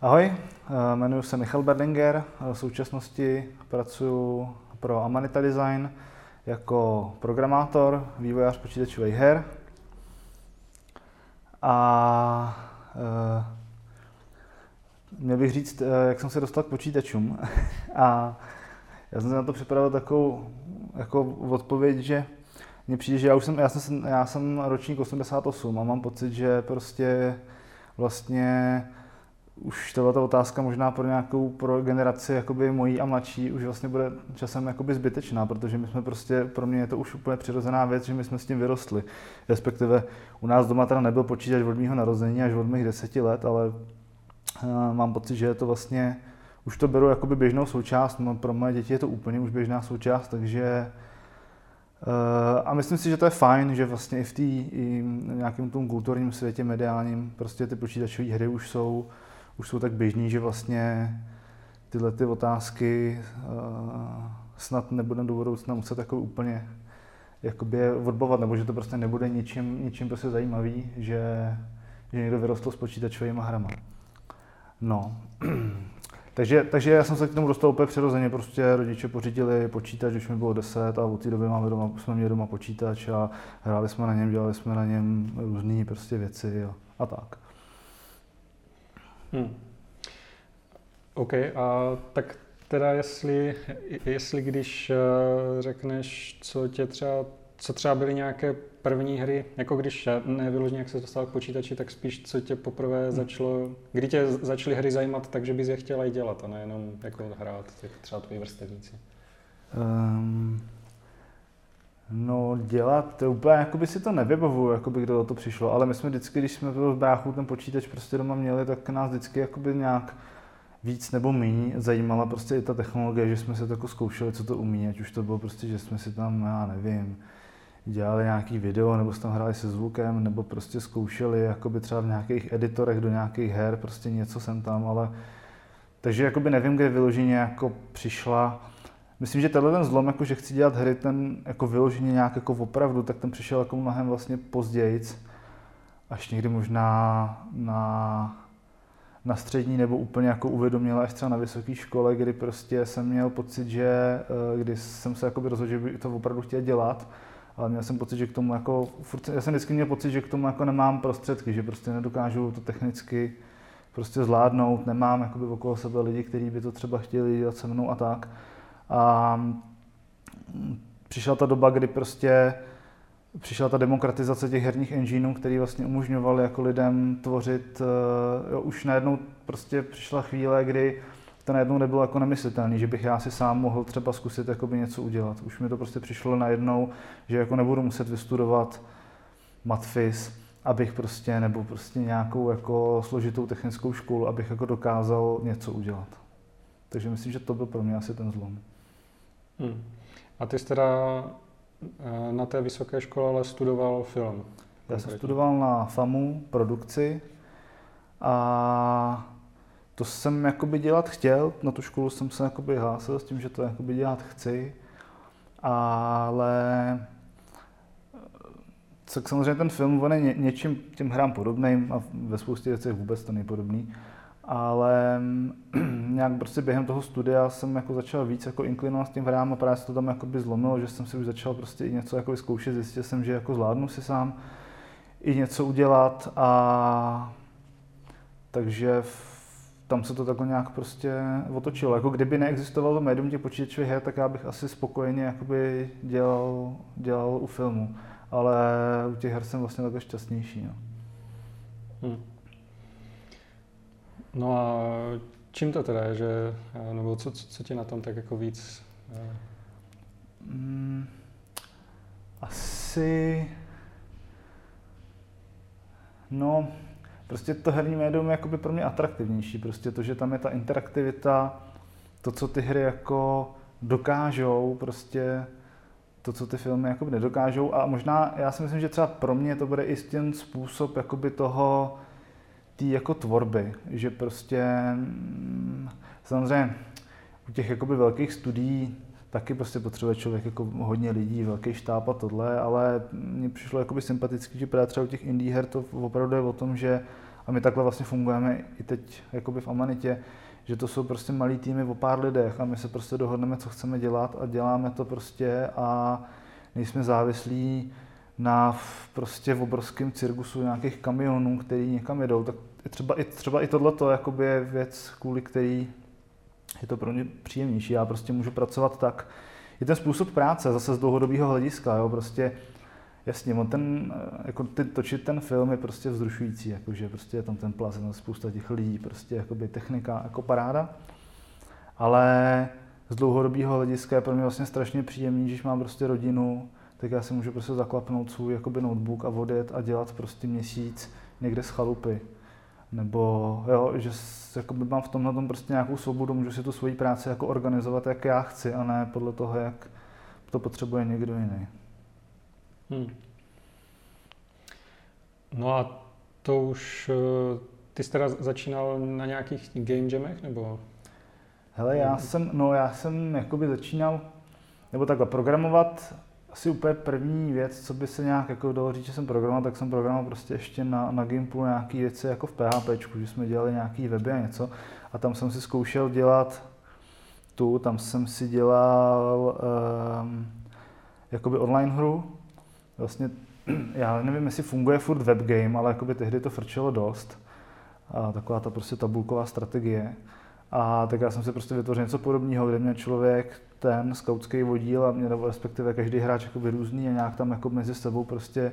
Ahoj, eh, jmenuji se Michal Berlinger, v současnosti pracuji pro Amanita Design jako programátor, vývojář počítačových her. A uh, měl bych říct, jak jsem se dostal k počítačům. a já jsem se na to připravil takovou jako odpověď, že mně přijde, že já už jsem, já jsem, já jsem ročník 88 a mám pocit, že prostě vlastně už tohle otázka možná pro nějakou pro generaci jakoby mojí a mladší už vlastně bude časem jakoby zbytečná, protože my jsme prostě, pro mě je to už úplně přirozená věc, že my jsme s tím vyrostli. Respektive u nás doma teda nebyl počítač od mého narození až od mých deseti let, ale uh, mám pocit, že je to vlastně, už to beru jakoby běžnou součást, no, pro moje děti je to úplně už běžná součást, takže Uh, a myslím si, že to je fajn, že vlastně i v té nějakém tom kulturním světě mediálním prostě ty počítačové hry už jsou už jsou tak běžní, že vlastně tyhle ty otázky uh, snad nebudeme do budoucna muset jako úplně jakoby odbovat, nebo že to prostě nebude ničím, ničím prostě zajímavý, že, že někdo vyrostl s počítačovými hrama. No. takže, takže já jsem se k tomu dostal úplně přirozeně, prostě rodiče pořídili počítač, když mi bylo 10 a od té doby máme doma, jsme měli doma počítač a hráli jsme na něm, dělali jsme na něm různé prostě věci a, a tak. Hmm. OK, a tak teda jestli, jestli když uh, řekneš, co tě třeba, co třeba byly nějaké první hry, jako když nevyloženě, jak se dostal k počítači, tak spíš co tě poprvé hmm. začalo, kdy tě začaly hry zajímat, takže bys je chtěla i dělat a nejenom jako hrát, třeba tvoji vrstevníci. Um, No dělat, to úplně jako by si to nevybavuju, jako by kdo to přišlo, ale my jsme vždycky, když jsme byl v bráchu ten počítač prostě doma měli, tak nás vždycky jakoby nějak víc nebo méně zajímala prostě i ta technologie, že jsme se to jako zkoušeli, co to umí, ať už to bylo prostě, že jsme si tam, já nevím, dělali nějaký video, nebo jsme tam hráli se zvukem, nebo prostě zkoušeli jakoby třeba v nějakých editorech do nějakých her, prostě něco jsem tam, ale takže jakoby nevím, kde vyloženě jako přišla myslím, že tenhle ten zlom, jako že chci dělat hry, ten jako vyloženě nějak jako opravdu, tak ten přišel jako mnohem vlastně později, až někdy možná na, na střední nebo úplně jako uvědomila až třeba na vysoké škole, kdy prostě jsem měl pocit, že eh, když jsem se jako rozhodl, že by to opravdu chtěl dělat, ale měl jsem pocit, že k tomu jako, furt, já jsem vždycky měl pocit, že k tomu jako nemám prostředky, že prostě nedokážu to technicky prostě zvládnout, nemám jakoby okolo sebe lidi, kteří by to třeba chtěli dělat se mnou a tak. A mm, přišla ta doba, kdy prostě přišla ta demokratizace těch herních engineů, který vlastně umožňovaly jako lidem tvořit, eh, jo, už najednou prostě přišla chvíle, kdy to najednou nebylo jako nemyslitelné, že bych já si sám mohl třeba zkusit jakoby něco udělat. Už mi to prostě přišlo najednou, že jako nebudu muset vystudovat matfis, abych prostě, nebo prostě nějakou jako složitou technickou školu, abych jako dokázal něco udělat. Takže myslím, že to byl pro mě asi ten zlom. Hmm. A ty jsi teda eh, na té vysoké škole ale studoval film? Já jsem studoval na FAMu produkci a to jsem jakoby dělat chtěl, na tu školu jsem se jakoby hlásil s tím, že to jakoby dělat chci, ale tak samozřejmě ten film on je ně, něčím těm hrám podobným a ve spoustě věcech vůbec to nejpodobný ale nějak prostě během toho studia jsem jako začal víc jako inklinovat s tím hrám a právě se to tam by zlomilo, že jsem si už začal prostě i něco jako zkoušet, zjistil jsem, že jako zvládnu si sám i něco udělat a takže v, tam se to takhle nějak prostě otočilo. Jako kdyby neexistovalo médium těch počítačových her, tak já bych asi spokojeně jakoby dělal, dělal u filmu. Ale u těch her jsem vlastně takhle šťastnější. No. Hmm. No a čím to teda je, že, nebo co, co, tě na tom tak jako víc... Mm, asi... No, prostě to herní médium je jakoby pro mě atraktivnější. Prostě to, že tam je ta interaktivita, to, co ty hry jako dokážou, prostě to, co ty filmy jakoby nedokážou. A možná, já si myslím, že třeba pro mě to bude i ten způsob jakoby toho, té jako tvorby, že prostě mm, samozřejmě u těch jakoby velkých studií taky prostě potřebuje člověk jako hodně lidí, velký štáb a tohle, ale mně přišlo jakoby sympatický, že právě třeba u těch indie her to opravdu je o tom, že A my takhle vlastně fungujeme i teď jakoby v Amanitě, že to jsou prostě malý týmy o pár lidech a my se prostě dohodneme, co chceme dělat a děláme to prostě a nejsme závislí na prostě v obrovském cirkusu nějakých kamionů, který někam jedou, tak třeba i, třeba i tohle je věc, kvůli který je to pro mě příjemnější. Já prostě můžu pracovat tak, je ten způsob práce zase z dlouhodobého hlediska, jo, prostě Jasně, on ten, jako ty, točit ten film je prostě vzrušující, jakože prostě je tam ten plas, je tam spousta těch lidí, prostě jakoby technika jako paráda, ale z dlouhodobého hlediska je pro mě vlastně strašně příjemný, když mám prostě rodinu, tak já si můžu prostě zaklapnout svůj jakoby notebook a odjet a dělat prostě měsíc někde z chalupy. Nebo jo, že jakoby mám v tomhle tom prostě nějakou svobodu, můžu si tu svoji práci jako organizovat, jak já chci, a ne podle toho, jak to potřebuje někdo jiný. Hmm. No a to už, eh, ty jsi teda začínal na nějakých game jamech, nebo? Hele, já jsem, no já jsem jakoby začínal, nebo takhle, programovat asi úplně první věc, co by se nějak jako dalo říct, že jsem programoval, tak jsem programoval prostě ještě na, na Gimpu nějaké věci jako v PHP, že jsme dělali nějaký weby a něco. A tam jsem si zkoušel dělat tu, tam jsem si dělal um, jakoby online hru. Vlastně, já nevím, jestli funguje furt web game, ale jakoby tehdy to frčelo dost. A taková ta prostě tabulková strategie. A tak já jsem si prostě vytvořil něco podobného, kde mě člověk ten skautský vodíl a mě, respektive každý hráč jakoby různý a nějak tam jako mezi sebou prostě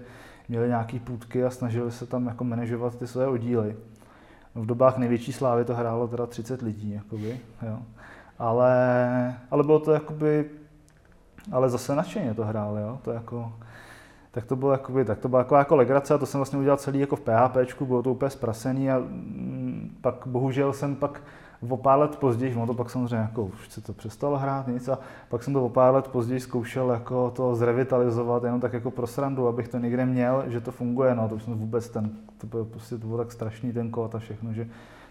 měli nějaký půdky a snažili se tam jako manažovat ty své oddíly. V dobách největší slávy to hrálo teda 30 lidí, jakoby, jo. Ale, ale bylo to jakoby, ale zase nadšeně to hráli, jo. To jako, tak to bylo jakoby, tak to byla jako, jako legrace a to jsem vlastně udělal celý jako v PHP, bylo to úplně zprasený a mm, pak bohužel jsem pak o pár let později, no to pak samozřejmě jako už se to přestalo hrát, nic a pak jsem to o pár let později zkoušel jako to zrevitalizovat jenom tak jako pro srandu, abych to někde měl, že to funguje, no to jsem vůbec ten, to bylo prostě to bylo tak strašný ten kód a všechno, že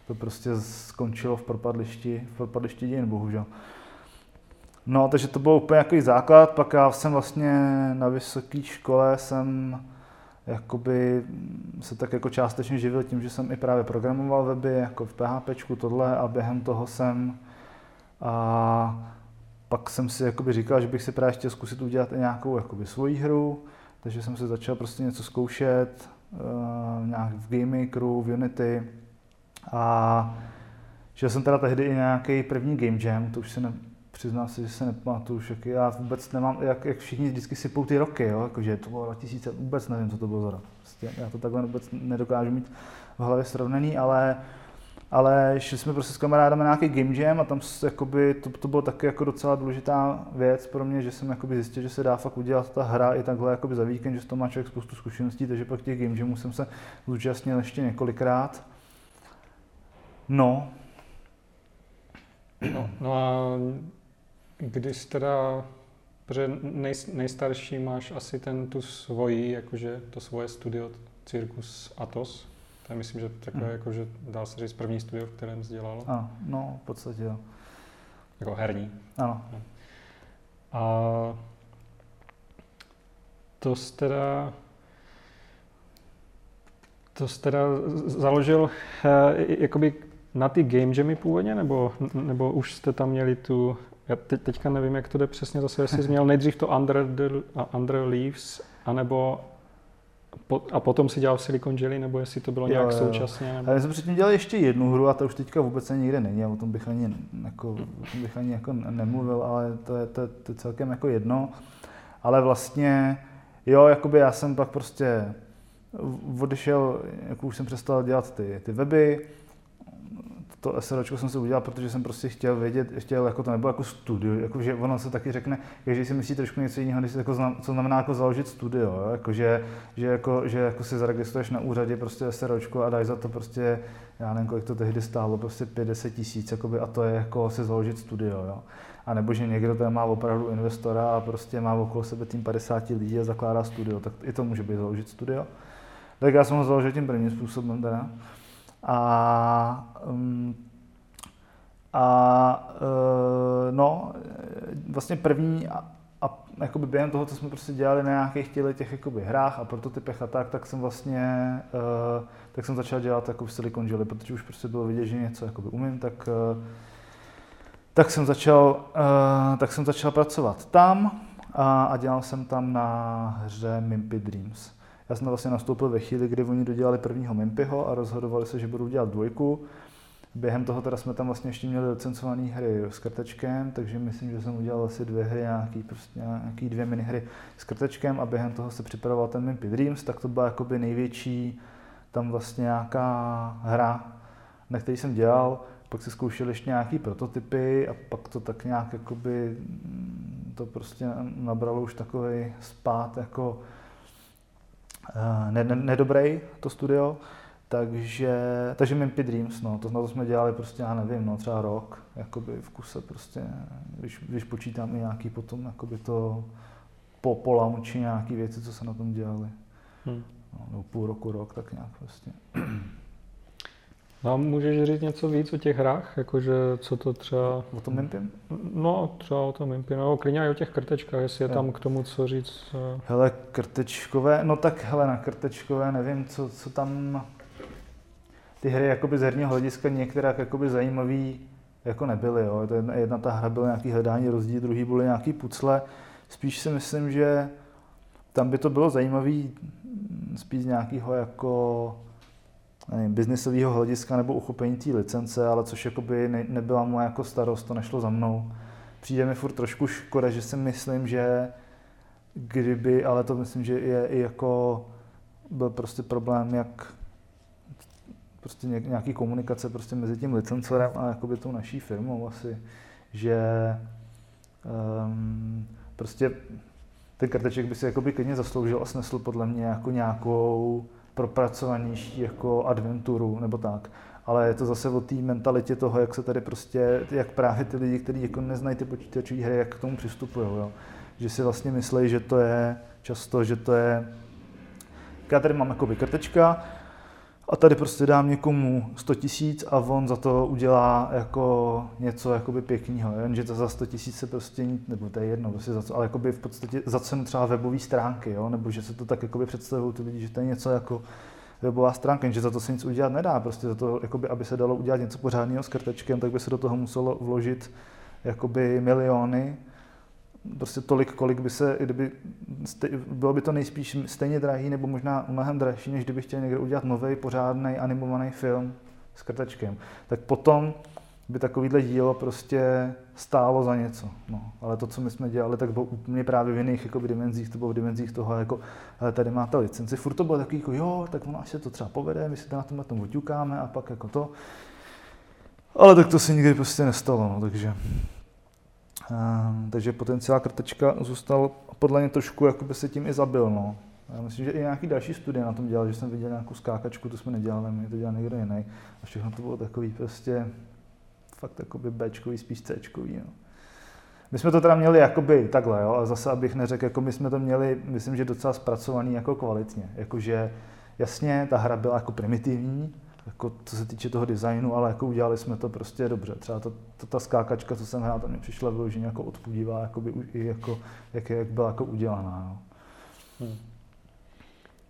to prostě skončilo v propadlišti, v propadlišti dějin, bohužel. No, takže to byl úplně jaký základ, pak já jsem vlastně na vysoké škole jsem jakoby se tak jako částečně živil tím, že jsem i právě programoval weby, jako v PHP, tohle a během toho jsem a pak jsem si jakoby říkal, že bych si právě chtěl zkusit udělat i nějakou jakoby svoji hru, takže jsem se začal prostě něco zkoušet, uh, nějak v GameMakeru, v Unity a šel jsem teda tehdy i nějaký první Game Jam, to už si ne, přiznám si, že se nepamatuju však já vůbec nemám, jak, jak všichni vždycky sypou ty roky, jo, jakože to bylo 2000, vůbec nevím, co to bylo za rok. Prostě já to takhle vůbec nedokážu mít v hlavě srovnaný, ale ale šli jsme prostě s kamarádem na nějaký game jam a tam jakoby, to, to bylo taky jako docela důležitá věc pro mě, že jsem jakoby zjistil, že se dá fakt udělat ta hra i takhle jakoby za víkend, že to má člověk spoustu zkušeností, takže pak těch game jamů jsem se zúčastnil ještě několikrát. No. No, no a když teda, protože nej, nejstarší máš asi ten tu svoji, jakože to svoje studio Circus Atos, to je myslím, že takové, hmm. jakože dá se říct první studio, v kterém dělal. Ano, no, v podstatě jo. Jako herní. Ano. A to jsi teda, to jsi teda založil eh, jakoby na ty game jamy původně, nebo, nebo už jste tam měli tu já teď, teďka nevím, jak to jde přesně zase, jestli jsi měl nejdřív to Under, the, under Leaves, anebo po, a potom si dělal Silicon Jelly, nebo jestli to bylo jo, nějak jo, současně? Nebo... Já jsem předtím dělal ještě jednu hru a to už teďka vůbec ani nikde není a o tom bych ani, jako, o tom bych ani jako nemluvil, ale to je, to, je, to je celkem jako jedno. Ale vlastně, jo, jakoby já jsem pak prostě odešel, jako už jsem přestal dělat ty, ty weby, to SROčko jsem si udělal, protože jsem prostě chtěl vědět, chtěl, jako to nebylo jako studio, jako že ono se taky řekne, že si myslí trošku něco jiného, než jako co znamená jako založit studio? Jako, že, že, jako, že jako si zaregistruješ na úřadě prostě SROčko a dáš za to prostě, já nevím, kolik to tehdy stálo, prostě 50 tisíc, a to je jako si založit studio, jo? A nebo že někdo tam má opravdu investora a prostě má okolo sebe tým 50 lidí a zakládá studio, tak i to může být založit studio. Tak já jsem ho založil tím prvním způsobem teda. A, um, a uh, no, vlastně první a, a jakoby během toho, co jsme prostě dělali na nějakých těle těch jakoby hrách a prototypech a tak, tak jsem vlastně, uh, tak jsem začal dělat jako v Silicon Valley, protože už prostě bylo vidět, že něco jakoby umím, tak, uh, tak jsem začal, tak jsem začal pracovat tam a, a dělal jsem tam na hře Mimpy Dreams. Já jsem vlastně nastoupil ve chvíli, kdy oni dodělali prvního Mimpyho a rozhodovali se, že budou dělat dvojku. Během toho teda jsme tam vlastně ještě měli licencované hry s krtečkem, takže myslím, že jsem udělal asi dvě hry, nějaký, prostě nějaký dvě minihry s krtečkem a během toho se připravoval ten Mimpy Dreams, tak to byla jakoby největší tam vlastně nějaká hra, na který jsem dělal, pak se zkoušel ještě nějaký prototypy a pak to tak nějak jakoby, to prostě nabralo už takový spát jako ne, ne, nedobrej to studio. Takže, takže Mimpy Dreams, no, to, to jsme dělali prostě, já nevím, no, třeba rok, jakoby v kuse prostě, když, když počítám i nějaký potom, jakoby to po, po launchi nějaký věci, co se na tom dělali. Hmm. No, no, půl roku, rok, tak nějak prostě. A můžeš říct něco víc o těch hrách, jakože co to třeba... O tom Mimpim? No, třeba o tom Mimpim, no klidně i o těch krtečkách, jestli je tam k tomu co říct. Eh. Hele, krtečkové, no tak hele, na krtečkové nevím, co, co tam ty hry jakoby z herního hlediska některá jakoby zajímavý jako nebyly. Jo. To jedna, jedna ta hra byla nějaký hledání rozdíl, druhý byly nějaký pucle. Spíš si myslím, že tam by to bylo zajímavý spíš z nějakého jako nevím, biznisového hlediska nebo uchopení té licence, ale což jakoby ne, nebyla moje jako starost, to nešlo za mnou. Přijde mi furt trošku škoda, že si myslím, že kdyby, ale to myslím, že je i jako byl prostě problém, jak prostě nějaký komunikace prostě mezi tím licencorem a jakoby tou naší firmou asi, že um, prostě ten karteček by si jakoby klidně zasloužil a snesl podle mě jako nějakou propracovanější jako adventuru nebo tak. Ale je to zase o té mentalitě toho, jak se tady prostě, jak právě ty lidi, kteří jako neznají ty počítačové hry, jak k tomu přistupují. Jo. Že si vlastně myslí, že to je často, že to je já tady mám jako krtečka, a tady prostě dám někomu 100 tisíc a on za to udělá jako něco jakoby pěkného, jenže to za 100 tisíc se prostě, nebo to je jedno, prostě za co, ale jakoby v podstatě za cenu třeba webové stránky, jo? nebo že se to tak jakoby představují ty lidi, že to je něco jako webová stránka, že za to se nic udělat nedá, prostě za to, jakoby, aby se dalo udělat něco pořádného s kartečkem, tak by se do toho muselo vložit jakoby miliony, prostě tolik, kolik by se, kdyby, bylo by to nejspíš stejně drahý nebo možná mnohem dražší, než kdyby chtěl někdo udělat nový, pořádný animovaný film s krtačkem. Tak potom by takovýhle dílo prostě stálo za něco. No. Ale to, co my jsme dělali, tak bylo úplně právě v jiných jako dimenzích, to bylo v dimenzích toho, jako ale tady máte licenci. Furt to bylo takový, jako jo, tak ono až se to třeba povede, my si to na tom na tom oťukáme a pak jako to. Ale tak to se nikdy prostě nestalo, no, takže takže potenciál krtečka zůstal podle mě trošku, jako by se tím i zabil. No. Já myslím, že i nějaký další studie na tom dělal, že jsem viděl nějakou skákačku, to jsme nedělali, my to dělal někdo jiný. A všechno to bylo takový prostě fakt jakoby Bčkový, spíš Cčkový. No. My jsme to teda měli jakoby takhle, jo, a zase abych neřekl, jako my jsme to měli, myslím, že docela zpracovaný jako kvalitně. Jakože jasně, ta hra byla jako primitivní, jako co se týče toho designu, ale jako udělali jsme to prostě dobře. Třeba to, to ta skákačka, co jsem hrál, to mi přišla vyloženě jako odpudivá, jako by, i jako, jak, jak byla jako udělaná. No. Hmm.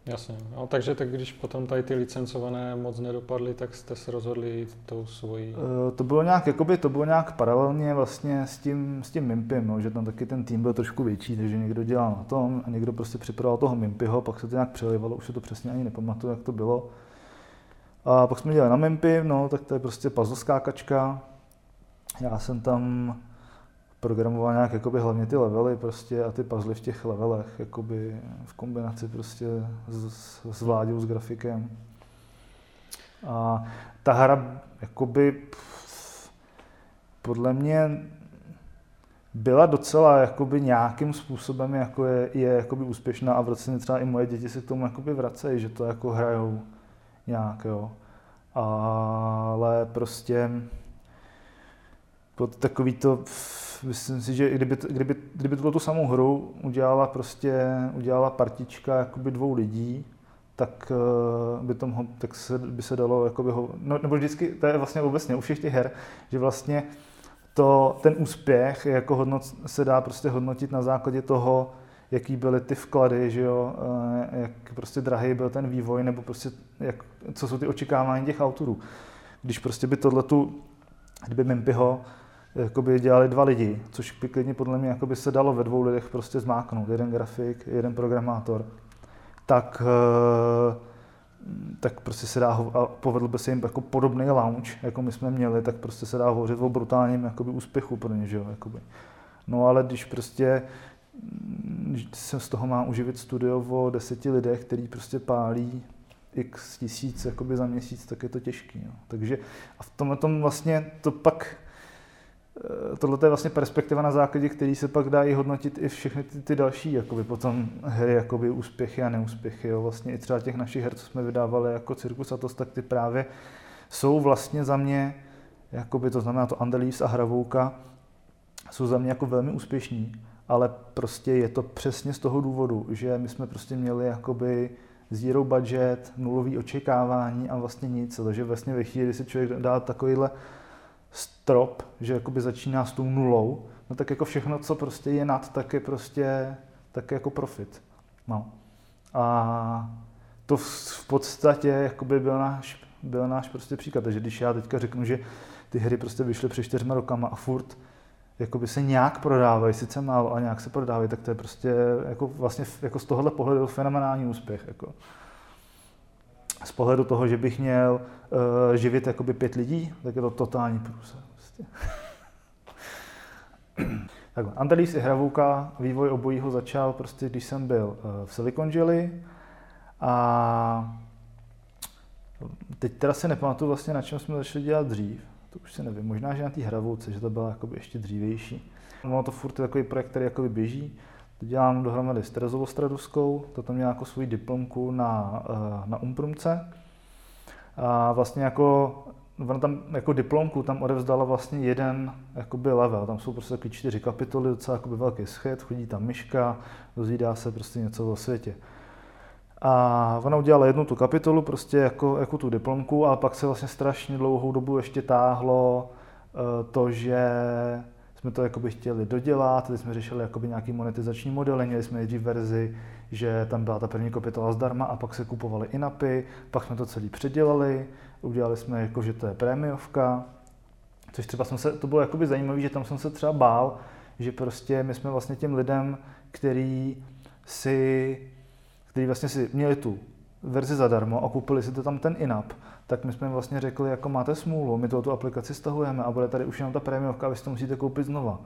Jasně. No, takže tak když potom tady ty licencované moc nedopadly, tak jste se rozhodli tou svojí... E, to bylo nějak, jakoby, to bylo nějak paralelně vlastně s tím, s tím Mimpim, no, že tam taky ten tým byl trošku větší, takže někdo dělal na tom a někdo prostě připravoval toho Mimpyho, pak se to nějak přelivalo, už se to přesně ani nepamatuju, jak to bylo. A pak jsme dělali na Mempy, no, tak to je prostě puzzle skákačka. Já jsem tam programoval nějak jakoby hlavně ty levely prostě a ty puzzle v těch levelech, jakoby v kombinaci prostě s, s vládou, s grafikem. A ta hra jakoby podle mě byla docela jakoby nějakým způsobem jako je, je jakoby úspěšná a v roce třeba i moje děti se k tomu jakoby vracejí, že to jako hrajou nějak, jo. Ale prostě pod takový to, myslím si, že kdyby, kdyby, kdyby tuto tu samou hru udělala prostě, udělala partička jakoby dvou lidí, tak eh, by, tom, tak se, by se dalo, jakoby ho, no, nebo vždycky, to je vlastně obecně u všech těch her, že vlastně to, ten úspěch jako hodnot, se dá prostě hodnotit na základě toho, jaký byly ty vklady, že jo, jak prostě drahý byl ten vývoj, nebo prostě jak, co jsou ty očekávání těch autorů. Když prostě by tohletu, kdyby Mimpyho jakoby dělali dva lidi, což by klidně podle mě jakoby se dalo ve dvou lidech prostě zmáknout, jeden grafik, jeden programátor, tak, eh, tak prostě se dá, a povedl by se jim jako podobný launch, jako my jsme měli, tak prostě se dá hovořit o brutálním jakoby úspěchu pro ně, že jo, jakoby. No ale když prostě se z toho má uživit studio o deseti lidech, který prostě pálí x tisíc jakoby za měsíc, tak je to těžký. No. Takže a v tomhle tom vlastně to pak eh, tohle je vlastně perspektiva na základě, který se pak dají hodnotit i všechny ty, ty další jakoby potom hry, jakoby úspěchy a neúspěchy. Jo. Vlastně i třeba těch našich her, co jsme vydávali jako Cirkus a tak ty právě jsou vlastně za mě, jakoby to znamená to Andalís a Hravouka, jsou za mě jako velmi úspěšní ale prostě je to přesně z toho důvodu, že my jsme prostě měli jakoby zero budget, nulový očekávání a vlastně nic. Takže vlastně ve chvíli, kdy si člověk dá takovýhle strop, že jakoby začíná s tou nulou, no tak jako všechno, co prostě je nad, tak je prostě tak jako profit. No. A to v podstatě jakoby byl náš, byl náš prostě příklad. Takže když já teďka řeknu, že ty hry prostě vyšly před čtyřma rokama a furt jakoby se nějak prodávají, sice málo, a nějak se prodávají, tak to je prostě jako vlastně jako z tohohle pohledu fenomenální úspěch. Jako. Z pohledu toho, že bych měl uh, živit jakoby pět lidí, tak je to totální průse. Prostě. Takhle, Andelis i Hravouka, vývoj obojího začal prostě, když jsem byl uh, v Silicon Valley a teď teda si nepamatuju vlastně, na čem jsme začali dělat dřív to už si nevím, možná, že na té hravouce, že to byla jakoby ještě dřívější. Ono to furt je takový projekt, který jakoby běží. To dělám dohromady s Terezovou Straduskou, to tam měla jako svůj diplomku na, eh, na Umprumce. A vlastně jako ona tam jako diplomku tam odevzdala vlastně jeden jakoby level. Tam jsou prostě takový čtyři kapitoly, docela jakoby velký sched, chodí tam myška, dozvídá se prostě něco o světě. A ona udělala jednu tu kapitolu, prostě jako, jako tu diplomku, ale pak se vlastně strašně dlouhou dobu ještě táhlo eh, to, že jsme to jakoby chtěli dodělat, teď jsme řešili jakoby nějaký monetizační modely, měli jsme nejdřív verzi, že tam byla ta první kapitola zdarma a pak se kupovaly inapy, pak jsme to celý předělali, udělali jsme jako, že to je prémiovka, což třeba jsem se, to bylo jakoby zajímavé, že tam jsem se třeba bál, že prostě my jsme vlastně těm lidem, který si kteří vlastně si měli tu verzi zadarmo a koupili si to tam ten in-app, tak my jsme jim vlastně řekli, jako máte smůlu, my tu aplikaci stahujeme a bude tady už jenom ta prémiovka vy si to musíte koupit znova.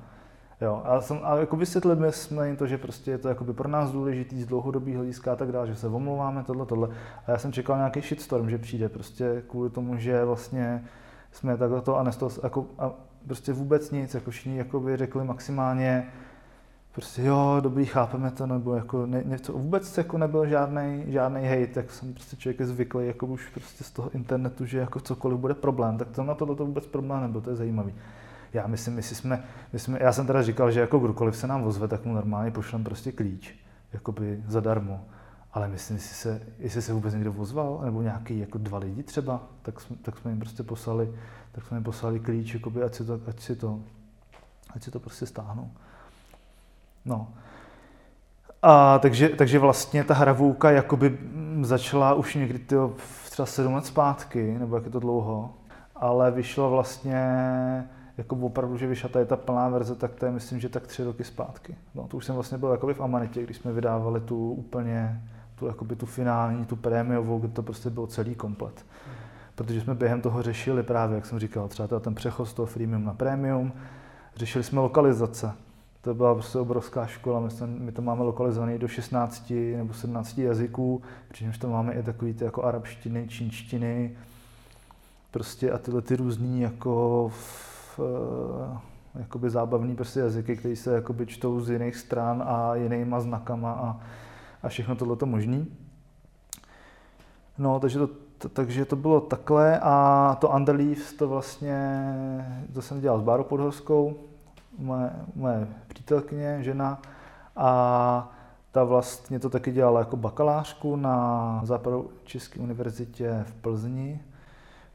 Jo, a, jsem, a jako vysvětlili jsme jim to, že prostě je to jakoby pro nás důležitý z dlouhodobých hlediska a tak dále, že se omlouváme, tohle, tohle. A já jsem čekal nějaký shitstorm, že přijde prostě kvůli tomu, že vlastně jsme takhle to a nestal, jako, a prostě vůbec nic, jako všichni jakoby řekli maximálně, prostě jo, dobrý, chápeme to, nebo jako ne, něco, vůbec jako nebyl žádný žádný hate, tak jsem prostě člověk je zvyklý, jako už prostě z toho internetu, že jako cokoliv bude problém, tak to na tohle to vůbec problém nebyl, to je zajímavý. Já myslím, my jsme, my jsme, já jsem teda říkal, že jako kdokoliv se nám ozve, tak mu normálně pošlem prostě klíč, jakoby zadarmo. Ale myslím, jestli se, jestli se vůbec někdo ozval, nebo nějaký jako dva lidi třeba, tak jsme, tak jsme jim prostě poslali, tak jsme jim poslali klíč, jakoby, ať si to, ať si to, ať si to prostě stáhnou. No. A takže, takže vlastně ta hravůka jakoby začala už někdy tyjo, třeba sedm let zpátky, nebo jak je to dlouho, ale vyšla vlastně jako opravdu, že vyšla tady ta plná verze, tak to je myslím, že tak tři roky zpátky. No, to už jsem vlastně byl jakoby v Amanitě, když jsme vydávali tu úplně, tu, jakoby tu finální, tu prémiovou, kde to prostě bylo celý komplet. Protože jsme během toho řešili právě, jak jsem říkal, třeba ten přechod z toho freemium na premium, řešili jsme lokalizace, to byla prostě obrovská škola, my, jsme, my to máme lokalizované do 16 nebo 17 jazyků, přičemž to máme i takový ty jako arabštiny, čínštiny, prostě a tyhle ty různý jako v, eh, jakoby zábavný prostě jazyky, které se jakoby čtou z jiných stran a jinýma znakama a, a všechno tohle to možný. No, takže to, to, takže to bylo takhle a to Underleaves, to vlastně, to jsem dělal s Bárou Podhorskou, moje, moje přítelkyně, žena, a ta vlastně to taky dělala jako bakalářku na České univerzitě v Plzni,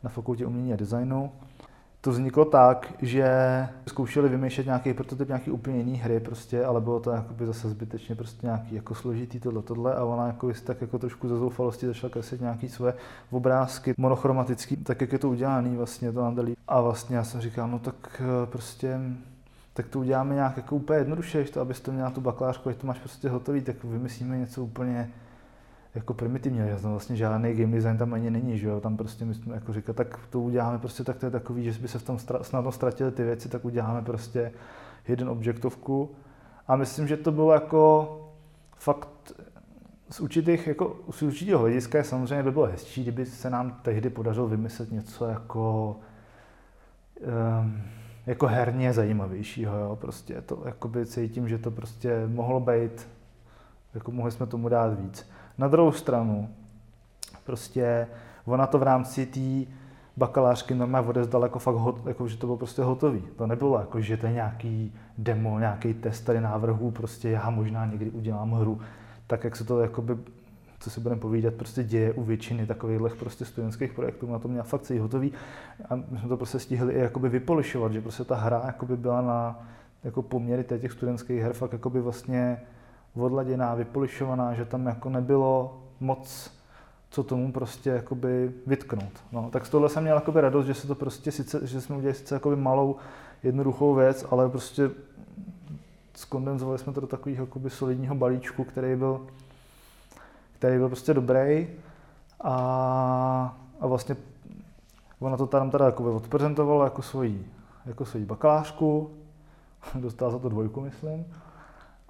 na fakultě umění a designu. to vzniklo tak, že zkoušeli vymýšlet nějaký prototyp nějaký úplně jiný hry prostě, ale bylo to jakoby zase zbytečně prostě nějaký jako složitý tohle, tohle a ona jako tak jako trošku ze zoufalosti začala kreslit nějaký své obrázky monochromatický, tak jak je to udělaný vlastně to Andalí. A vlastně já jsem říkal, no tak eh, prostě tak to uděláme nějak jako úplně jednoduše, to, abyste měla tu bakalářku, ať to máš prostě hotový, tak vymyslíme něco úplně jako primitivní, já znám vlastně žádný game design tam ani není, že jo, tam prostě my jsme jako říkat, tak to uděláme prostě, tak to je takový, že by se v tom snadno ztratili ty věci, tak uděláme prostě jeden objektovku. A myslím, že to bylo jako fakt z určitých, jako z určitého hlediska samozřejmě by bylo hezčí, kdyby se nám tehdy podařilo vymyslet něco jako um, jako herně zajímavějšího, jo, prostě to jakoby cítím, že to prostě mohlo být, jako mohli jsme tomu dát víc. Na druhou stranu, prostě ona to v rámci té bakalářky normálně odezdala jako fakt, hot, jako, že to bylo prostě hotový. To nebylo jako, že to je nějaký demo, nějaký test tady návrhů, prostě já možná někdy udělám hru. Tak jak se to jakoby, co si budeme povídat, prostě děje u většiny takových prostě studentských projektů, na to měla fakt celý hotový a my jsme to prostě stihli i jakoby vypolišovat, že prostě ta hra jakoby byla na jako poměry těch studentských her fakt jakoby vlastně odladěná, vypolišovaná, že tam jako nebylo moc co tomu prostě jakoby vytknout. No, tak z tohle jsem měl jakoby radost, že se to prostě sice, že jsme udělali sice jakoby malou jednoduchou věc, ale prostě skondenzovali jsme to do takového jakoby solidního balíčku, který byl, který byl prostě dobrý a, a vlastně ona to tam teda jakoby odprezentovala jako svoji, jako svoji bakalářku, dostala za to dvojku, myslím.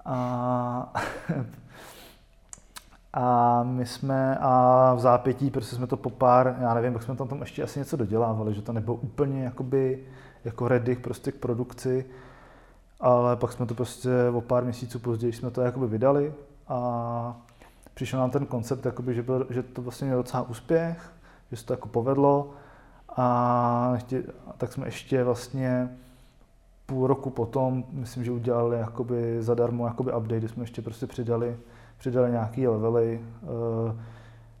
A, a my jsme a v zápětí prostě jsme to po pár, já nevím, jak jsme tam, tam ještě asi něco dodělávali, že to nebylo úplně jakoby jako ready prostě k produkci, ale pak jsme to prostě o pár měsíců později jsme to jakoby vydali a přišel nám ten koncept, jakoby, že, byl, že to vlastně mělo docela úspěch, že se to jako povedlo a ještě, tak jsme ještě vlastně půl roku potom, myslím, že udělali jakoby zadarmo jakoby update, kde jsme ještě prostě přidali, přidali nějaký levely, uh,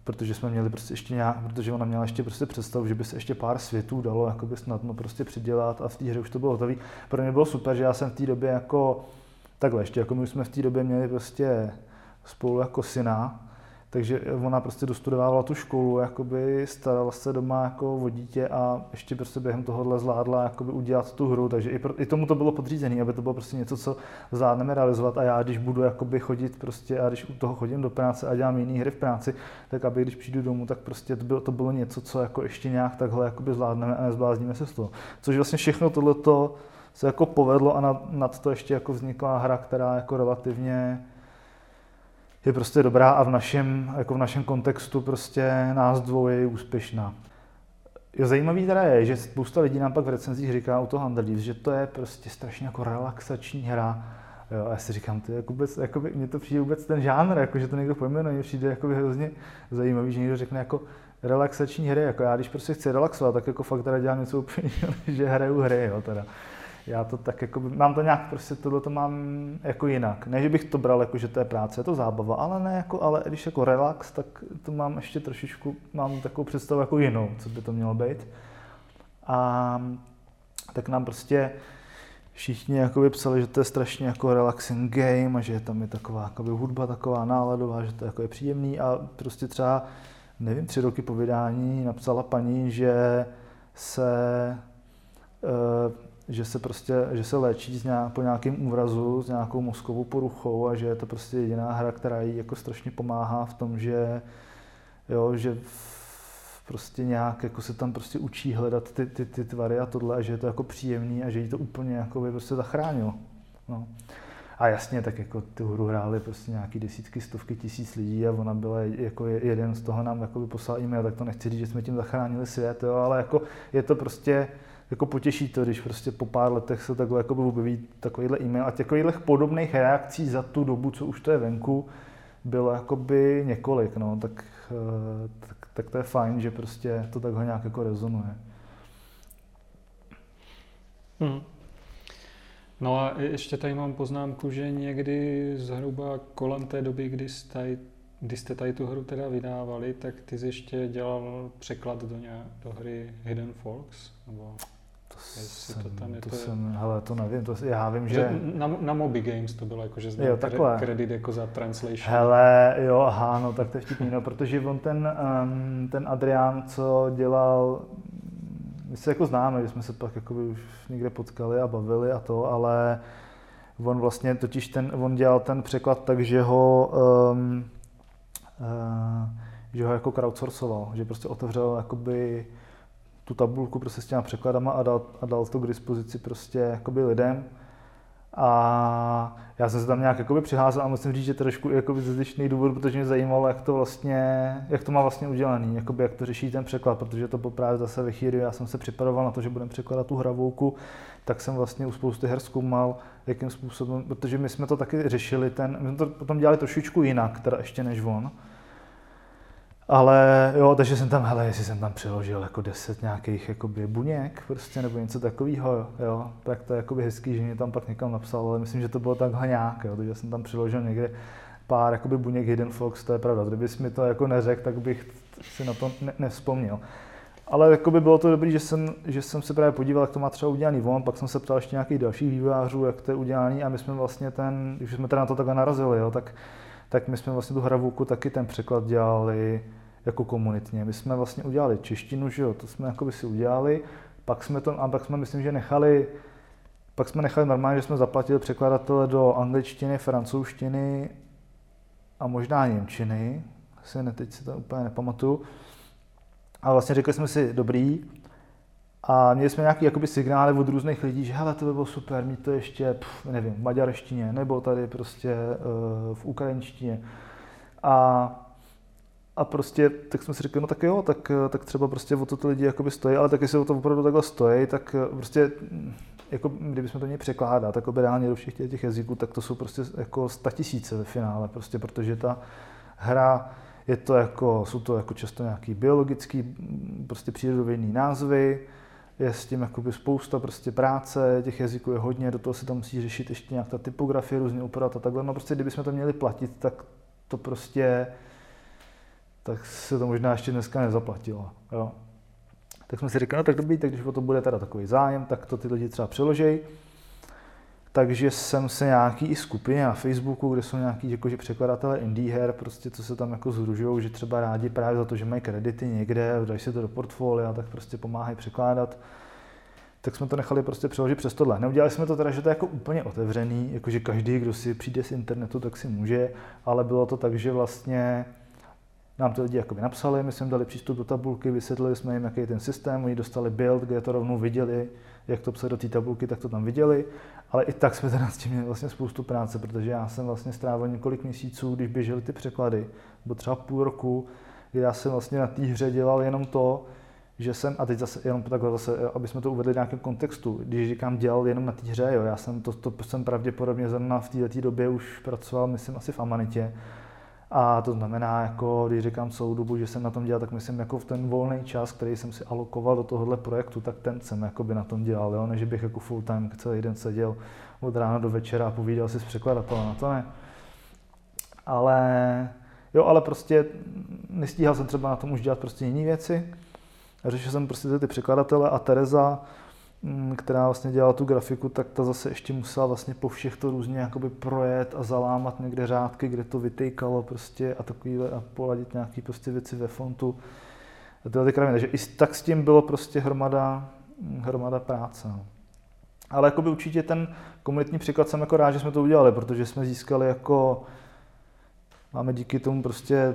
protože jsme měli prostě ještě nějak, protože ona měla ještě prostě představu, že by se ještě pár světů dalo jakoby snadno prostě přidělat a v té hře už to bylo hotové. Pro mě bylo super, že já jsem v té době jako, takhle ještě, jako my jsme v té době měli prostě spolu jako syna, takže ona prostě dostudovala tu školu, jakoby starala se doma jako o dítě a ještě prostě během tohohle zvládla jakoby udělat tu hru, takže i, pro, i tomu to bylo podřízené, aby to bylo prostě něco, co zvládneme realizovat a já, když budu jakoby chodit prostě a když u toho chodím do práce a dělám jiné hry v práci, tak aby když přijdu domů, tak prostě to bylo, to bylo něco, co jako ještě nějak takhle jakoby zvládneme a nezblázníme se z toho. Což vlastně všechno tohleto se jako povedlo a nad, nad to ještě jako vznikla hra, která jako relativně je prostě dobrá a v našem, jako v našem kontextu prostě nás dvou je úspěšná. Jo, zajímavý teda je, že spousta lidí nám pak v recenzích říká u toho Underleaves, že to je prostě strašně jako relaxační hra. Jo, a já si říkám, to je jako vůbec, jako by, mně to přijde vůbec ten žánr, jako že to někdo pojmenuje, přijde jako hrozně zajímavý, že někdo řekne jako relaxační hry, jako já když prostě chci relaxovat, tak jako fakt teda dělám něco úplně, že hraju hry, jo, teda já to tak jako, mám to nějak, prostě tohle to mám jako jinak. Ne, že bych to bral jako, že to je práce, je to zábava, ale ne jako, ale když jako relax, tak to mám ještě trošičku, mám takovou představu jako jinou, co by to mělo být. A tak nám prostě všichni jako psali, že to je strašně jako relaxing game a že tam je taková jako hudba taková náladová, že to jako je příjemný a prostě třeba, nevím, tři roky po vydání napsala paní, že se že se prostě, že se léčí z nějak, po nějakém úrazu, s nějakou mozkovou poruchou a že je to prostě jediná hra, která jí jako strašně pomáhá v tom, že, jo, že prostě nějak jako se tam prostě učí hledat ty, ty, ty tvary a tohle a že je to jako příjemný a že jí to úplně jako by prostě zachránilo. No. A jasně, tak jako tu hru hráli prostě nějaký desítky, stovky tisíc lidí a ona byla jako jeden z toho nám jako by poslal e-mail, tak to nechci říct, že jsme tím zachránili svět, jo, ale jako je to prostě jako potěší to, když prostě po pár letech se takhle jako objeví takovýhle e-mail a takovýchhle podobných reakcí za tu dobu, co už to je venku, bylo jakoby několik, no, tak, eh, tak, tak to je fajn, že prostě to takhle nějak jako rezonuje. Hmm. No a ještě tady mám poznámku, že někdy zhruba kolem té doby, kdy jste, kdy jste tady tu hru teda vydávali, tak ty jsi ještě dělal překlad do, nějak, do hry Hidden Folks? Nebo Jestli to tam je to, to jsem, hele, to nevím, to, já vím, že... Na, na Moby Games to bylo jako, že Jo, takhle. kredit jako za translation. Hele, jo, aha, no tak to je vtipný, no, protože on ten, um, ten Adrián, co dělal, my se jako známe, že jsme se pak jako už někde potkali a bavili a to, ale on vlastně totiž ten, on dělal ten překlad tak, že ho, um, uh, že ho jako crowdsourcoval, že prostě otevřel jakoby tu tabulku prostě s těma překladama a dal, a dal to k dispozici prostě jakoby lidem. A já jsem se tam nějak jakoby přiházel a musím říct, že trošku jakoby zbytečný důvod, protože mě zajímalo, jak to vlastně, jak to má vlastně udělaný, jakoby jak to řeší ten překlad, protože to právě zase ve chvíli, já jsem se připravoval na to, že budeme překládat tu hravouku, tak jsem vlastně u spousty her zkoumal, jakým způsobem, protože my jsme to taky řešili, ten, my jsme to potom dělali trošičku jinak, teda ještě než on. Ale jo, takže jsem tam, hele, jestli jsem tam přiložil jako deset nějakých jakoby buněk prostě, nebo něco takového, jo, tak to je jakoby hezký, že mě tam pak někam napsal, ale myslím, že to bylo takhle nějak, jo, takže jsem tam přiložil někde pár jakoby buněk Hidden Fox, to je pravda. Kdybys mi to jako neřekl, tak bych si na to ne- nevzpomněl. Ale jako by bylo to dobré, že jsem, že jsem se právě podíval, jak to má třeba udělaný on, pak jsem se ptal ještě nějakých dalších vývojářů, jak to je udělaný a my jsme vlastně ten, když jsme teda na to takhle narazili, jo, tak, tak my jsme vlastně tu hravůku taky ten překlad dělali jako komunitně. My jsme vlastně udělali češtinu, že jo, to jsme jako by si udělali, pak jsme to, a pak jsme myslím, že nechali, pak jsme nechali normálně, že jsme zaplatili překladatele do angličtiny, francouzštiny a možná němčiny, asi ne, teď si to úplně nepamatuju. A vlastně řekli jsme si, dobrý, a měli jsme nějaký jakoby signály od různých lidí, že hele, to by bylo super, mít to ještě, pff, nevím, v maďarštině, nebo tady prostě uh, v ukrajinštině. A a prostě, tak jsme si řekli, no tak jo, tak, tak třeba prostě o to ty lidi jakoby stojí, ale tak jestli o to opravdu takhle stojí, tak prostě, jako kdybychom to měli překládat, tak reálně do všech těch jazyků, tak to jsou prostě jako tisíce ve finále, prostě protože ta hra, je to jako, jsou to jako často nějaký biologický, prostě přírodovědný názvy, je s tím jakoby spousta prostě práce, těch jazyků je hodně, do toho se tam musí řešit ještě nějak ta typografie, různě upravovat a takhle. No prostě kdybychom to měli platit, tak to prostě tak se to možná ještě dneska nezaplatilo. Jo. Tak jsme si říkali, no tak dobrý, tak když o to bude teda takový zájem, tak to ty lidi třeba přeložej. Takže jsem se nějaký i skupině na Facebooku, kde jsou nějaký jakože překladatelé indie her, prostě co se tam jako združují, že třeba rádi právě za to, že mají kredity někde, dají si to do portfolia, tak prostě pomáhají překládat. Tak jsme to nechali prostě přeložit přes tohle. Neudělali jsme to teda, že to je jako úplně otevřený, jakože každý, kdo si přijde z internetu, tak si může, ale bylo to tak, že vlastně nám to lidi jakoby napsali, my jsme jim dali přístup do tabulky, vysvětlili jsme jim, jaký je ten systém, oni dostali build, kde to rovnou viděli, jak to psat do té tabulky, tak to tam viděli, ale i tak jsme teda s tím měli vlastně spoustu práce, protože já jsem vlastně strávil několik měsíců, když běžely ty překlady, nebo třeba půl roku, kdy já jsem vlastně na té hře dělal jenom to, že jsem, a teď zase jenom takhle zase, aby jsme to uvedli v nějakém kontextu, když říkám dělal jenom na té hře, jo, já jsem to, to jsem pravděpodobně zrovna v této době už pracoval, myslím, asi v Amanitě, a to znamená, jako, když říkám celou dobu, že jsem na tom dělal, tak myslím, jako v ten volný čas, který jsem si alokoval do tohohle projektu, tak ten jsem jakoby na tom dělal, jo? než bych jako full time celý den seděl od rána do večera a povídal si s překladatelem, na to ne. Ale jo, ale prostě nestíhal jsem třeba na tom už dělat prostě jiné věci. Řešil jsem prostě ty překladatele a Tereza která vlastně dělala tu grafiku, tak ta zase ještě musela vlastně po všech to různě jakoby projet a zalámat někde řádky, kde to vytejkalo prostě a takovýhle a poladit nějaký prostě věci ve fontu. A tyhle ty kraviny. Takže i tak s tím bylo prostě hromada, hromada práce. No. Ale jakoby určitě ten komunitní příklad jsem jako rád, že jsme to udělali, protože jsme získali jako, máme díky tomu prostě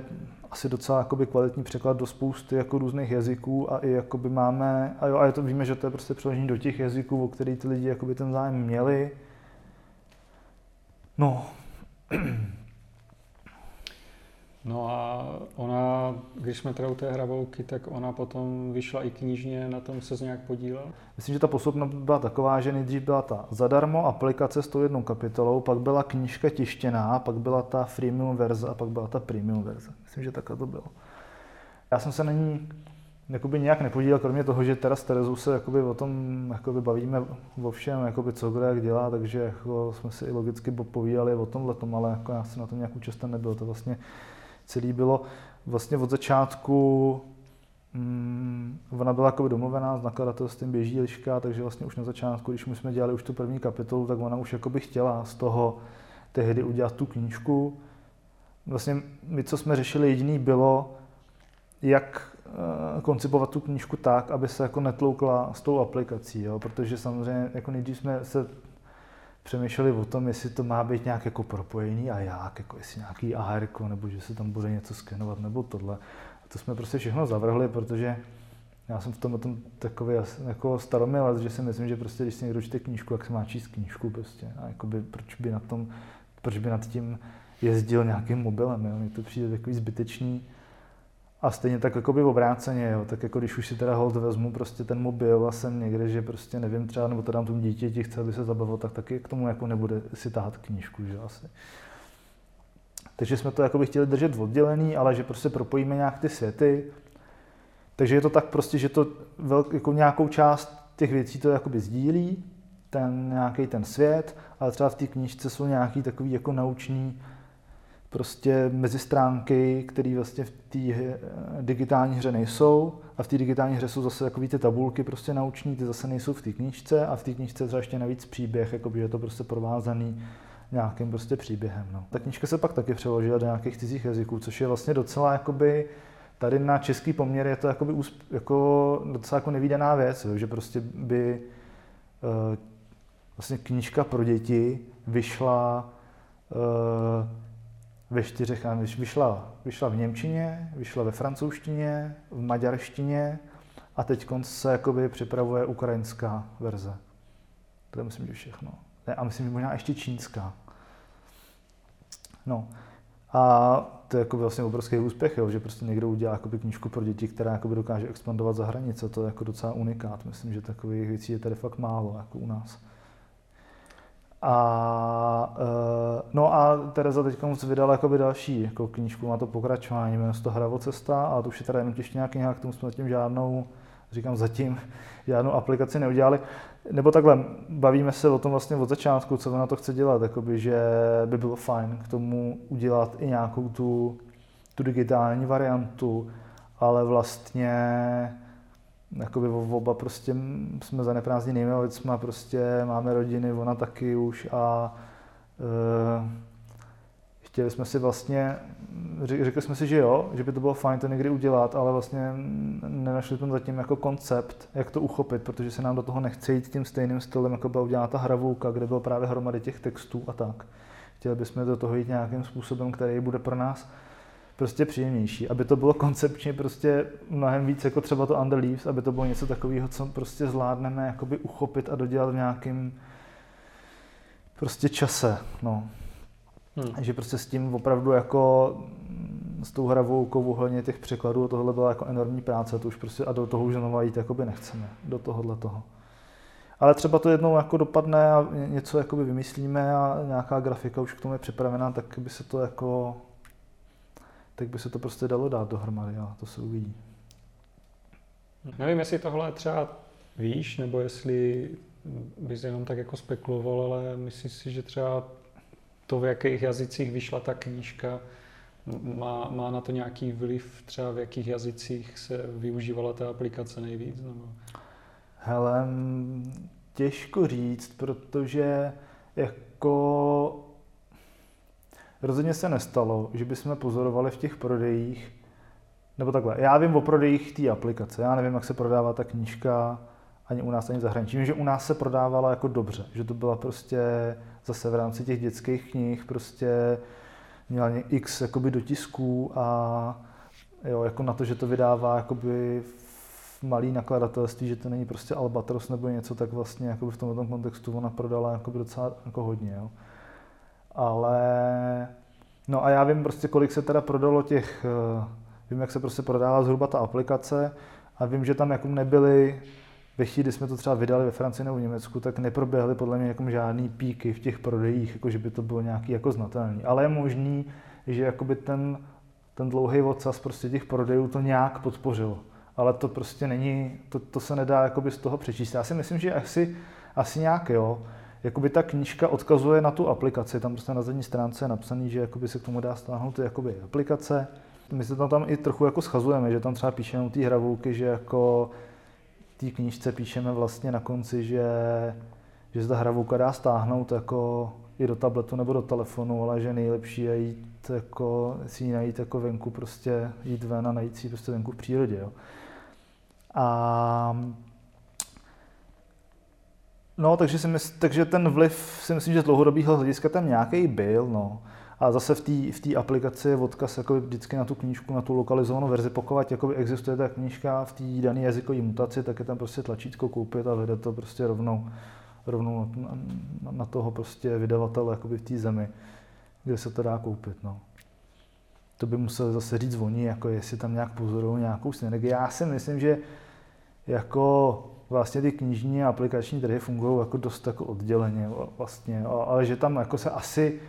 asi docela jakoby kvalitní překlad do spousty jako různých jazyků a i jakoby máme, a jo, a je to, víme, že to je prostě přeložení do těch jazyků, o který ty lidi jakoby ten zájem měli. No, No a ona, když jsme teda u té hravouky, tak ona potom vyšla i knižně, na tom se z nějak podílel? Myslím, že ta posudna byla taková, že nejdřív byla ta zadarmo aplikace s tou jednou kapitolou, pak byla knížka tištěná, pak byla ta freemium verze a pak byla ta premium verze. Myslím, že takhle to bylo. Já jsem se na ní jakoby nějak nepodílel, kromě toho, že teda s Terezou se jakoby o tom jakoby bavíme o všem, jakoby co kdo jak dělá, takže jako jsme si i logicky povídali o tomhle, ale jako já jsem na tom nějak účasten nebyl. To vlastně celý bylo vlastně od začátku mm, ona byla jako domluvená s nakladatelstvím běží liška, takže vlastně už na začátku, když my jsme dělali už tu první kapitolu, tak ona už jakoby chtěla z toho tehdy udělat tu knížku. Vlastně my, co jsme řešili, jediný bylo, jak eh, koncipovat tu knížku tak, aby se jako netloukla s tou aplikací, jo? protože samozřejmě jako nejdřív jsme se přemýšleli o tom, jestli to má být nějak jako propojený a jak, jako jestli nějaký AR, nebo že se tam bude něco skenovat, nebo tohle. A to jsme prostě všechno zavrhli, protože já jsem v tom, tom takový jako staromilec, že si myslím, že prostě, když si někdo čte knížku, jak se má číst knížku prostě. A jakoby, proč by na tom, proč by nad tím jezdil nějakým mobilem, jo? Mně to přijde takový zbytečný. A stejně tak jako by obráceně, jo. tak jako když už si teda hold vezmu prostě ten mobil a jsem někde, že prostě nevím třeba, nebo to dám tomu dítěti, chce, aby se zabavil, tak taky k tomu jako nebude si tahat knížku, že asi. Takže jsme to jako by chtěli držet oddělený, ale že prostě propojíme nějak ty světy. Takže je to tak prostě, že to velk, jako nějakou část těch věcí to jakoby sdílí, ten nějaký ten svět, ale třeba v té knížce jsou nějaký takový jako naučný prostě mezi stránky, které vlastně v té eh, digitální hře nejsou a v té digitální hře jsou zase takové ty tabulky prostě nauční, ty zase nejsou v té knížce a v té knížce je ještě navíc příběh, jako že je to prostě provázaný nějakým prostě příběhem. No. Ta knížka se pak taky přeložila do nějakých cizích jazyků, což je vlastně docela jakoby, tady na český poměr je to jakoby jako docela jako nevýdaná věc, že prostě by uh, vlastně knížka pro děti vyšla uh, ve čtyřech, vyšla, vyšla v Němčině, vyšla ve francouzštině, v maďarštině a teď se jakoby připravuje ukrajinská verze. To je myslím, že všechno. Ne, a myslím, že možná ještě čínská. No. A to je jako vlastně obrovský úspěch, jo, že prostě někdo udělá jakoby knížku pro děti, která jakoby dokáže expandovat za hranice. To je jako docela unikát. Myslím, že takových věcí je tady fakt málo, jako u nás. A, no Tereza teď vydala jakoby další jako knížku, má to pokračování, jmenuje se to Hravo cesta a to už je teda jenom nějaký nějak, k tomu jsme zatím žádnou, říkám zatím, žádnou aplikaci neudělali. Nebo takhle, bavíme se o tom vlastně od začátku, co na to chce dělat, jakoby, že by bylo fajn k tomu udělat i nějakou tu, tu digitální variantu, ale vlastně jakoby oba prostě jsme zaneprázdněnými věcmi, prostě máme rodiny, ona taky už a uh, chtěli jsme si vlastně, řekli jsme si, že jo, že by to bylo fajn to někdy udělat, ale vlastně nenašli jsme zatím jako koncept, jak to uchopit, protože se nám do toho nechce jít tím stejným stylem, jako byla udělána ta hravůka, kde bylo právě hromady těch textů a tak. Chtěli bychom do toho jít nějakým způsobem, který bude pro nás prostě příjemnější, aby to bylo koncepčně prostě mnohem víc jako třeba to Under Leaves, aby to bylo něco takového, co prostě zvládneme jakoby uchopit a dodělat v nějakým prostě čase, no. Hmm. Že prostě s tím opravdu jako s tou hravou ohledně těch překladů, tohle byla jako enormní práce, to už prostě a do toho už znova jít jakoby nechceme, do tohohle toho. Ale třeba to jednou jako dopadne a něco jakoby vymyslíme a nějaká grafika už k tomu je připravená, tak by se to jako tak by se to prostě dalo dát dohromady a to se uvidí. Nevím, jestli tohle třeba víš, nebo jestli bys jenom tak jako spekuloval, ale myslím si, že třeba to, v jakých jazycích vyšla ta knížka, má, má na to nějaký vliv, třeba v jakých jazycích se využívala ta aplikace nejvíc? Nebo? Hele, těžko říct, protože jako Rozhodně se nestalo, že bychom pozorovali v těch prodejích, nebo takhle, já vím o prodejích té aplikace, já nevím, jak se prodává ta knížka, ani u nás, ani v zahraničí. Vím, že u nás se prodávala jako dobře, že to byla prostě zase v rámci těch dětských knih prostě měla x jakoby dotisků a jo, jako na to, že to vydává jakoby v malý nakladatelství, že to není prostě Albatros nebo něco, tak vlastně jakoby v tomto kontextu ona prodala jakoby docela jako hodně. Jo ale no a já vím prostě, kolik se teda prodalo těch, eh, vím, jak se prostě prodává zhruba ta aplikace a vím, že tam jako nebyly ve chvíli, kdy jsme to třeba vydali ve Francii nebo v Německu, tak neproběhly podle mě jako žádný píky v těch prodejích, jako že by to bylo nějaký jako znatelný. Ale je možný, že jakoby ten, ten dlouhý odsaz prostě těch prodejů to nějak podpořil. Ale to prostě není, to, to se nedá jakoby z toho přečíst. Já si myslím, že asi, asi nějak jo jakoby ta knížka odkazuje na tu aplikaci. Tam prostě na zadní stránce je napsaný, že jakoby se k tomu dá stáhnout jakoby aplikace. my se tam, tam i trochu jako schazujeme, že tam třeba píšeme u té že jako té knížce píšeme vlastně na konci, že, že se ta hravůka dá stáhnout jako i do tabletu nebo do telefonu, ale že nejlepší je jít jako, si ji najít jako venku, prostě jít ven a najít si prostě venku v přírodě. Jo. A No, takže, si mysl, takže ten vliv si myslím, že z dlouhodobého hlediska tam nějaký byl, no. A zase v té v aplikaci je odkaz jako vždycky na tu knížku, na tu lokalizovanou verzi. Pokud jakoby existuje ta knížka v té dané jazykové mutaci, tak je tam prostě tlačítko koupit a vydat to prostě rovnou, rovnou na, na, na toho prostě vydavatele jakoby v té zemi, kde se to dá koupit. No. To by musel zase říct oni, jako jestli tam nějak pozorují nějakou synergii. Já si myslím, že jako vlastně ty knižní a aplikační trhy fungují jako dost jako odděleně vlastně, ale že tam jako se asi,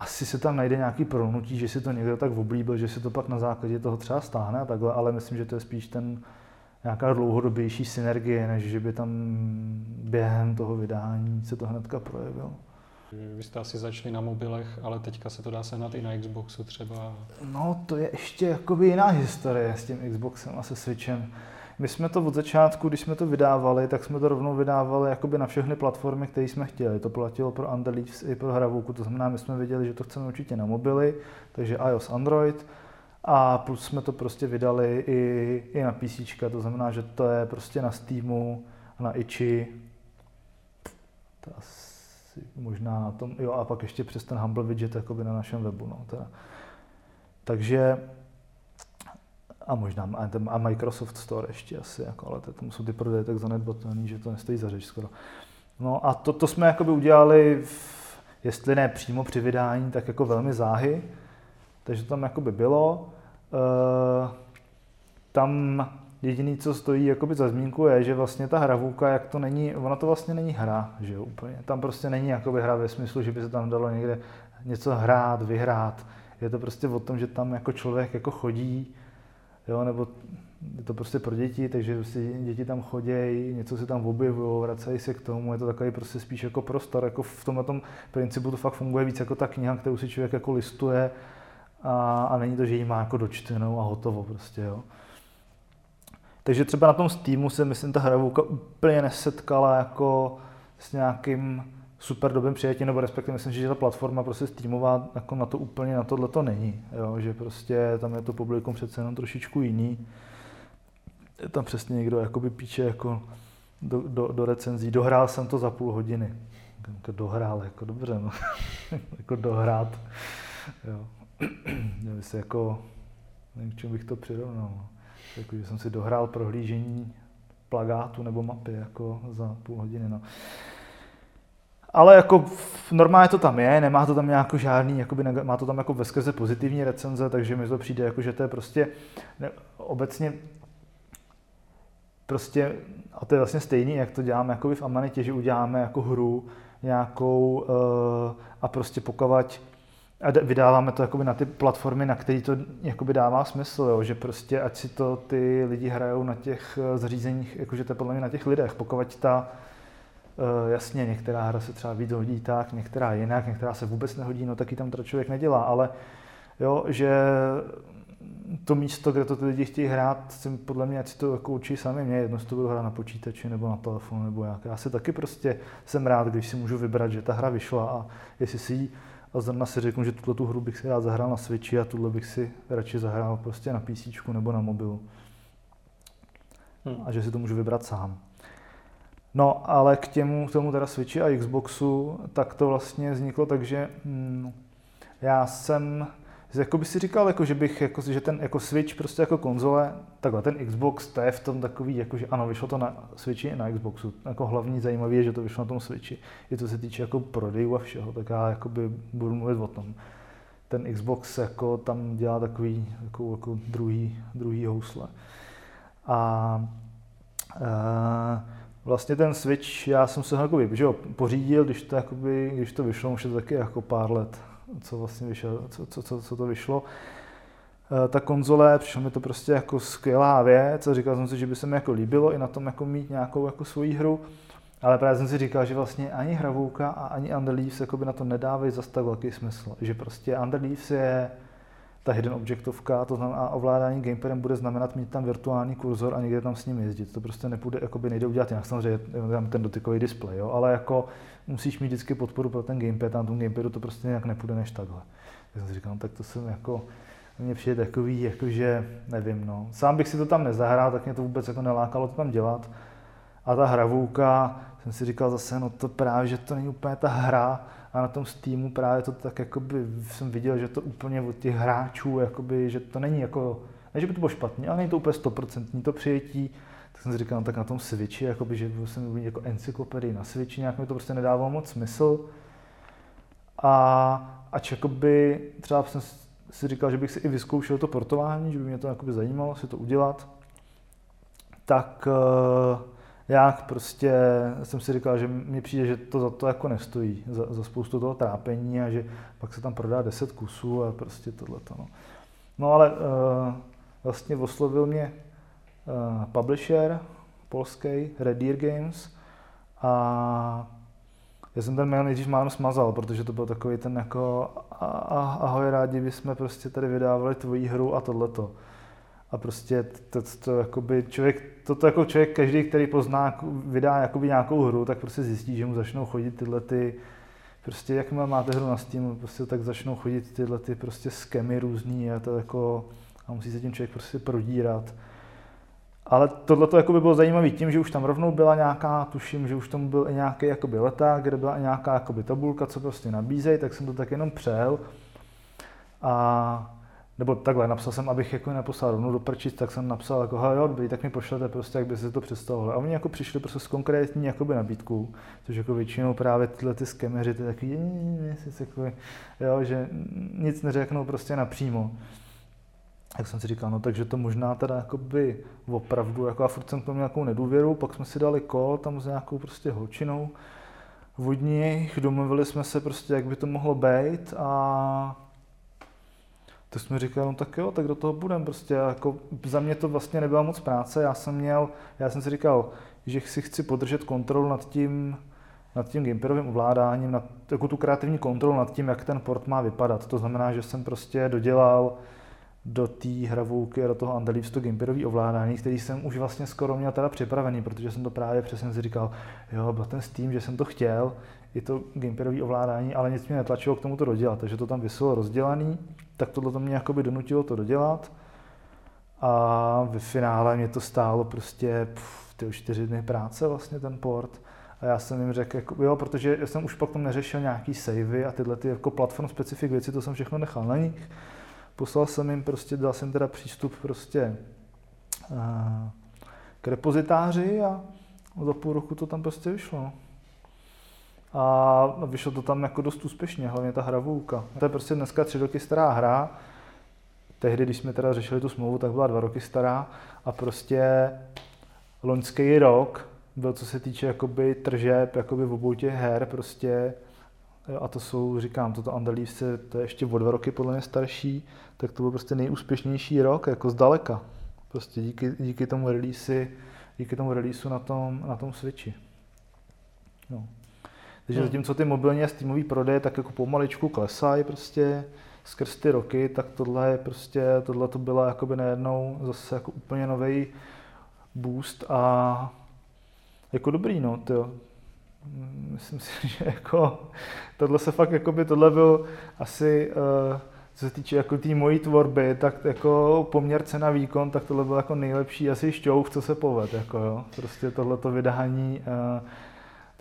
asi se tam najde nějaký pronutí, že si to někdo tak oblíbil, že si to pak na základě toho třeba stáhne a takhle, ale myslím, že to je spíš ten nějaká dlouhodobější synergie, než že by tam během toho vydání se to hnedka projevilo. Vy jste asi začali na mobilech, ale teďka se to dá sehnat i na Xboxu třeba. No to je ještě jakoby jiná historie s tím Xboxem a se Switchem. My jsme to od začátku, když jsme to vydávali, tak jsme to rovnou vydávali jakoby na všechny platformy, které jsme chtěli. To platilo pro Underleaves i pro Hravouku, to znamená, my jsme věděli, že to chceme určitě na mobily, takže iOS, Android. A plus jsme to prostě vydali i, i na PC, to znamená, že to je prostě na Steamu, na Itchy, to asi možná na tom, jo a pak ještě přes ten Humble widget jakoby na našem webu. No, teda. Takže a možná a Microsoft Store ještě asi, jako, ale tomu jsou ty prodeje tak zanedbatelný, že to nestojí za řeč skoro. No a to, to jsme jakoby udělali, v, jestli ne přímo při vydání, tak jako velmi záhy, takže to tam jakoby bylo. E, tam jediný, co stojí jakoby za zmínku, je, že vlastně ta hravůka, jak to není, ona to vlastně není hra, že jo, úplně. Tam prostě není jakoby hra ve smyslu, že by se tam dalo někde něco hrát, vyhrát. Je to prostě o tom, že tam jako člověk jako chodí, jo, nebo je to prostě pro děti, takže prostě děti tam chodějí, něco si tam objevují, vracají se k tomu, je to takový prostě spíš jako prostor, jako v tomhle tom principu to fakt funguje víc jako ta kniha, kterou si člověk jako listuje a, a není to, že ji má jako dočtenou a hotovo prostě, jo. Takže třeba na tom Steamu se myslím ta hravouka úplně nesetkala jako s nějakým super dobrým přijetím, nebo respektive myslím, že ta platforma prostě streamová jako na to úplně na tohle to není, jo? že prostě tam je to publikum přece jenom trošičku jiný. Je tam přesně někdo jakoby píče jako do, do, do recenzí, dohrál jsem to za půl hodiny. Jako dohrál, jako dobře, no. jako dohrát. Jo. Nevím, se jako, nevím, k čemu bych to přirovnal. No. Jako, že jsem si dohrál prohlížení plagátu nebo mapy jako za půl hodiny. No. Ale jako normálně to tam je, nemá to tam nějakou žádný, jakoby, má to tam jako veskrze pozitivní recenze, takže mi to přijde jako, že to je prostě ne, obecně prostě, a to je vlastně stejný, jak to děláme jako v Amanitě, že uděláme jako hru nějakou uh, a prostě pokavať a vydáváme to jakoby na ty platformy, na které to jakoby dává smysl, jo? že prostě ať si to ty lidi hrajou na těch eh, zařízeních, jakože to je podle mě na těch lidech, pokud ta jasně, některá hra se třeba víc hodí tak, některá jinak, některá se vůbec nehodí, no taky tam to člověk nedělá, ale jo, že to místo, kde to ty lidi chtějí hrát, si podle mě, ať si to jako učí sami mě, jedno to budu hrát na počítači nebo na telefonu nebo jak. Já si taky prostě jsem rád, když si můžu vybrat, že ta hra vyšla a jestli si ji a zrovna si řeknu, že tuto tu hru bych si rád zahrál na Switchi a tuhle bych si radši zahrál prostě na PC nebo na mobilu. Hmm. A že si to můžu vybrat sám. No, ale k těmu, tomu teda Switchi a Xboxu, tak to vlastně vzniklo tak, že hm, já jsem jako by si říkal, jako, že bych, jako, že ten jako Switch prostě jako konzole, takhle ten Xbox, to je v tom takový, jako, že ano, vyšlo to na Switchi i na Xboxu. Jako hlavní zajímavé je, že to vyšlo na tom Switchi. I to se týče jako prodejů a všeho, tak já jako by budu mluvit o tom. Ten Xbox jako tam dělá takový jako, jako druhý, druhý housle. A, a vlastně ten Switch, já jsem se ho jako, že jo, pořídil, když to, jakoby, když to vyšlo, už je to taky jako pár let, co vlastně vyšlo, co, co, co, co to vyšlo. E, ta konzole, přišlo mi to prostě jako skvělá věc a říkal jsem si, že by se mi jako líbilo i na tom jako mít nějakou jako svoji hru, ale právě jsem si říkal, že vlastně ani Hravouka a ani Underleaves jako by na to nedávají zase tak velký smysl. Že prostě Underleaves je ta hidden objectovka, to znamená ovládání gamepadem bude znamenat mít tam virtuální kurzor a někde tam s ním jezdit. To prostě nepůjde, jakoby nejde udělat jinak. Samozřejmě tam ten dotykový displej, jo, ale jako musíš mít vždycky podporu pro ten gamepad a na tom gamepadu to prostě nějak nepůjde než takhle. Tak jsem si říkal, no, tak to jsem jako, mně přijde takový, jakože, nevím, no. Sám bych si to tam nezahrál, tak mě to vůbec jako nelákalo to tam dělat. A ta hravůka, jsem si říkal zase, no to právě, že to není úplně ta hra, a na tom Steamu právě to tak jakoby jsem viděl, že to úplně od těch hráčů, jakoby, že to není jako, ne, že by to bylo špatně, ale není to úplně stoprocentní to přijetí, tak jsem si říkal, no, tak na tom Switchi, jakoby, že jsem mít jako encyklopedii na Switchi, nějak mi to prostě nedávalo moc smysl. A ač jakoby, třeba jsem si říkal, že bych si i vyzkoušel to portování, že by mě to jakoby zajímalo si to udělat, tak uh, jak prostě jsem si říkal, že mi přijde, že to za to jako nestojí, za, za spoustu toho trápení a že pak se tam prodá 10 kusů a prostě tohleto. No, no ale uh, vlastně oslovil mě uh, publisher polský, Red Deer Games a já jsem ten mail nejdřív málem smazal, protože to byl takový ten jako ahoj, rádi bychom prostě tady vydávali tvoji hru a tohleto. A prostě to, to, to jakoby člověk, toto jako člověk, každý, který pozná, vydá jakoby nějakou hru, tak prostě zjistí, že mu začnou chodit tyhle ty, prostě jak máte hru na Steam, prostě tak začnou chodit tyhle ty prostě skemy různý a to jako, a musí se tím člověk prostě prodírat. Ale tohle to jako by bylo zajímavé tím, že už tam rovnou byla nějaká, tuším, že už tam byl i nějaký jakoby leták, kde byla i nějaká jakoby tabulka, co prostě nabízejí, tak jsem to tak jenom přel. A nebo takhle, napsal jsem, abych jako neposlal rovnou do prčic, tak jsem napsal jako, jo, dobrý, tak mi pošlete prostě, jak by si to představovali. A oni jako přišli prostě s konkrétní jakoby nabídkou, což jako většinou právě tyhle ty skemeři, ty takový, jako, jo, že nic neřeknou prostě napřímo. Tak jsem si říkal, no takže to možná teda jakoby opravdu, jako a furt jsem to měl nějakou nedůvěru, pak jsme si dali kol tam s nějakou prostě holčinou vodní, domluvili jsme se prostě, jak by to mohlo být a tak jsme říkali, no tak jo, tak do toho budem prostě. Jako za mě to vlastně nebyla moc práce, já jsem měl, já jsem si říkal, že si chci podržet kontrolu nad tím, nad tím gamepadovým ovládáním, nad, jako tu kreativní kontrolu nad tím, jak ten port má vypadat. To znamená, že jsem prostě dodělal do té hravouky a do toho Andalivs to gamepadový ovládání, který jsem už vlastně skoro měl teda připravený, protože jsem to právě přesně si říkal, jo, byl ten Steam, že jsem to chtěl, i to gamepadové ovládání, ale nic mě netlačilo k tomu to dodělat, takže to tam vyselo rozdělaný, tak tohle to mě jakoby donutilo to dodělat a ve finále mě to stálo prostě pff, ty čtyři dny práce vlastně ten port. A já jsem jim řekl, jako, jo, protože já jsem už pak tam neřešil nějaký savey a tyhle ty jako platform specific věci, to jsem všechno nechal na nich. Poslal jsem jim prostě, dal jsem teda přístup prostě uh, k repozitáři a za půl roku to tam prostě vyšlo. A vyšlo to tam jako dost úspěšně, hlavně ta hravůka. To je prostě dneska tři roky stará hra, tehdy, když jsme teda řešili tu smlouvu, tak byla dva roky stará a prostě loňský rok byl, co se týče jakoby tržeb, jakoby v obou těch her, prostě a to jsou, říkám, toto Andalívce, to je ještě o dva roky podle mě starší, tak to byl prostě nejúspěšnější rok, jako zdaleka. Prostě díky, díky tomu release, díky tomu releaseu na tom, na tom Switchi. No. Takže hmm. zatímco ty mobilní a Steamový prodeje tak jako pomaličku klesají prostě skrz ty roky, tak tohle je prostě, tohle to byla jakoby najednou zase jako úplně nový boost a jako dobrý, no, tyjo. Myslím si, že jako tohle se fakt, jakoby, tohle byl asi, uh, co se týče jako té mojí tvorby, tak jako poměr cena výkon, tak tohle byl jako nejlepší asi šťouf, co se poved, jako jo. Prostě tohleto vydání uh,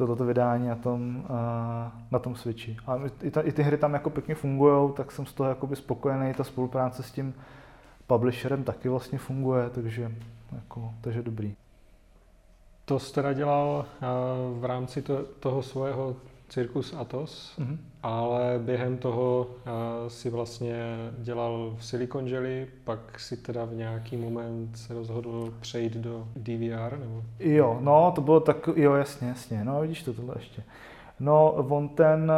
toto vydání na tom, na tom Switchi. A i, ta, i ty hry tam jako pěkně fungují, tak jsem z toho jakoby spokojený. Ta spolupráce s tím publisherem taky vlastně funguje, takže, jako, takže dobrý. To jste dělal v rámci to, toho svého Circus Atos, mm-hmm. ale během toho uh, si vlastně dělal v Silicon Jelly, pak si teda v nějaký moment se rozhodl přejít do DVR, nebo? Jo, no, to bylo tak, jo, jasně, jasně, no, vidíš to tohle ještě. No, on ten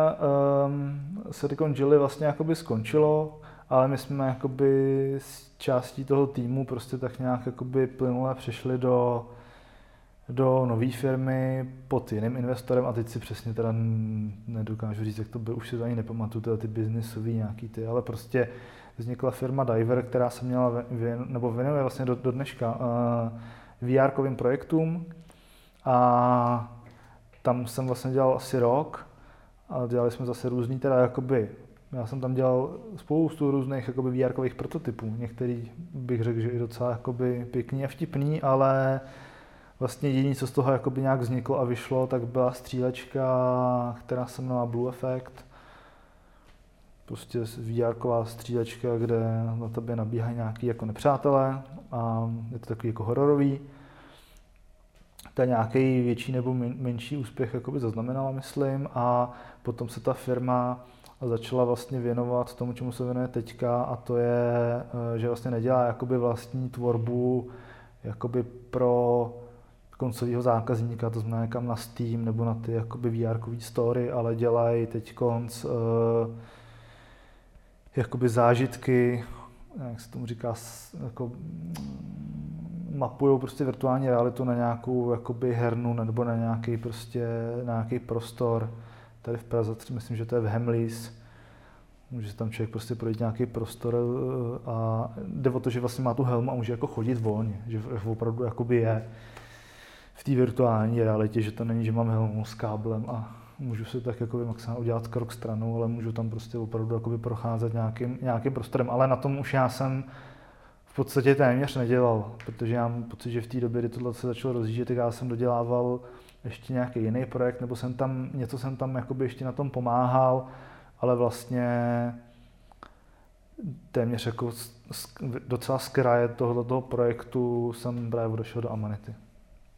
um, Silicon Jelly vlastně jakoby skončilo, ale my jsme jakoby s částí toho týmu prostě tak nějak jakoby plynule přešli do do nové firmy pod jiným investorem a teď si přesně teda nedokážu říct, jak to bylo, už si to ani nepamatuju, tyhle ty biznisový nějaký ty, ale prostě vznikla firma Diver, která se měla, věn, nebo věnuje vlastně do, do dneška uh, VR projektům a tam jsem vlastně dělal asi rok a dělali jsme zase různý, teda jakoby, já jsem tam dělal spoustu různých jakoby VR prototypů, některý bych řekl, že i docela jakoby pěkný a vtipný, ale vlastně jediné, co z toho jakoby nějak vzniklo a vyšlo, tak byla střílečka, která se jmenovala Blue Effect, prostě vr střílečka, kde na tebe nabíhají nějaký jako nepřátelé a je to takový jako hororový. Je nějaký větší nebo menší úspěch jakoby zaznamenala, myslím, a potom se ta firma začala vlastně věnovat tomu, čemu se věnuje teďka, a to je, že vlastně nedělá jakoby vlastní tvorbu jakoby pro koncového zákazníka, to znamená kam na Steam nebo na ty jakoby VR story, ale dělají teď konc uh, jakoby zážitky, jak se tomu říká, jako mm, mapují prostě virtuální realitu na nějakou jakoby hernu nebo na nějaký prostě na nějaký prostor. Tady v Praze, myslím, že to je v Hemlis, může tam člověk prostě projít nějaký prostor eh, a jde o to, že vlastně má tu helmu a může jako chodit volně, že opravdu jakoby je v té virtuální realitě, že to není, že mám helmu s káblem a můžu si tak jako maximálně udělat krok stranou, ale můžu tam prostě opravdu jakoby procházet nějakým, nějakým prostorem. Ale na tom už já jsem v podstatě téměř nedělal, protože já mám pocit, že v té době, kdy tohle se začalo rozjíždět, tak já jsem dodělával ještě nějaký jiný projekt, nebo jsem tam, něco jsem tam jakoby ještě na tom pomáhal, ale vlastně téměř jako docela z kraje tohoto projektu jsem právě odešel do Amanity.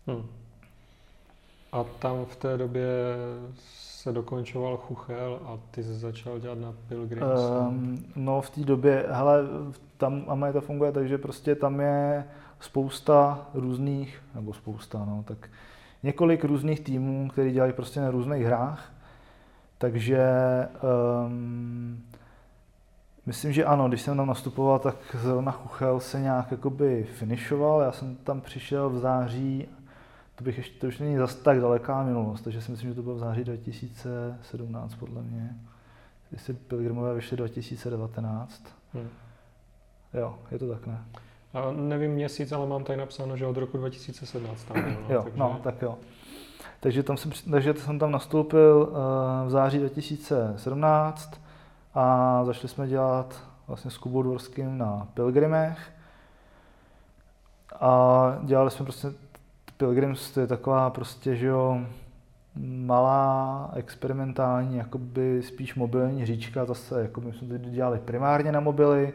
Hmm. A tam v té době se dokončoval Chuchel a ty jsi začal dělat na Pilgrims? Um, no v té době, hele, tam Amanita funguje tak, že prostě tam je spousta různých, nebo spousta, no, tak několik různých týmů, který dělají prostě na různých hrách. Takže um, myslím, že ano, když jsem tam nastupoval, tak zrovna Chuchel se nějak jakoby finišoval. Já jsem tam přišel v září to, bych ještě, to už není zase tak daleká minulost, takže si myslím, že to bylo v září 2017 podle mě. Jestli Pilgrimové vyšly 2019. Hmm. Jo, je to tak, ne? A nevím měsíc, ale mám tady napsáno, že od roku 2017 tam bylo. jo, takže... no, tak jo. Takže, tam jsem, takže jsem tam nastoupil uh, v září 2017 a začali jsme dělat vlastně s Kubou Dvorským na Pilgrimech. A dělali jsme prostě Pilgrims to je taková prostě, že jo, malá, experimentální, jakoby spíš mobilní hříčka, zase jako my jsme to dělali primárně na mobily,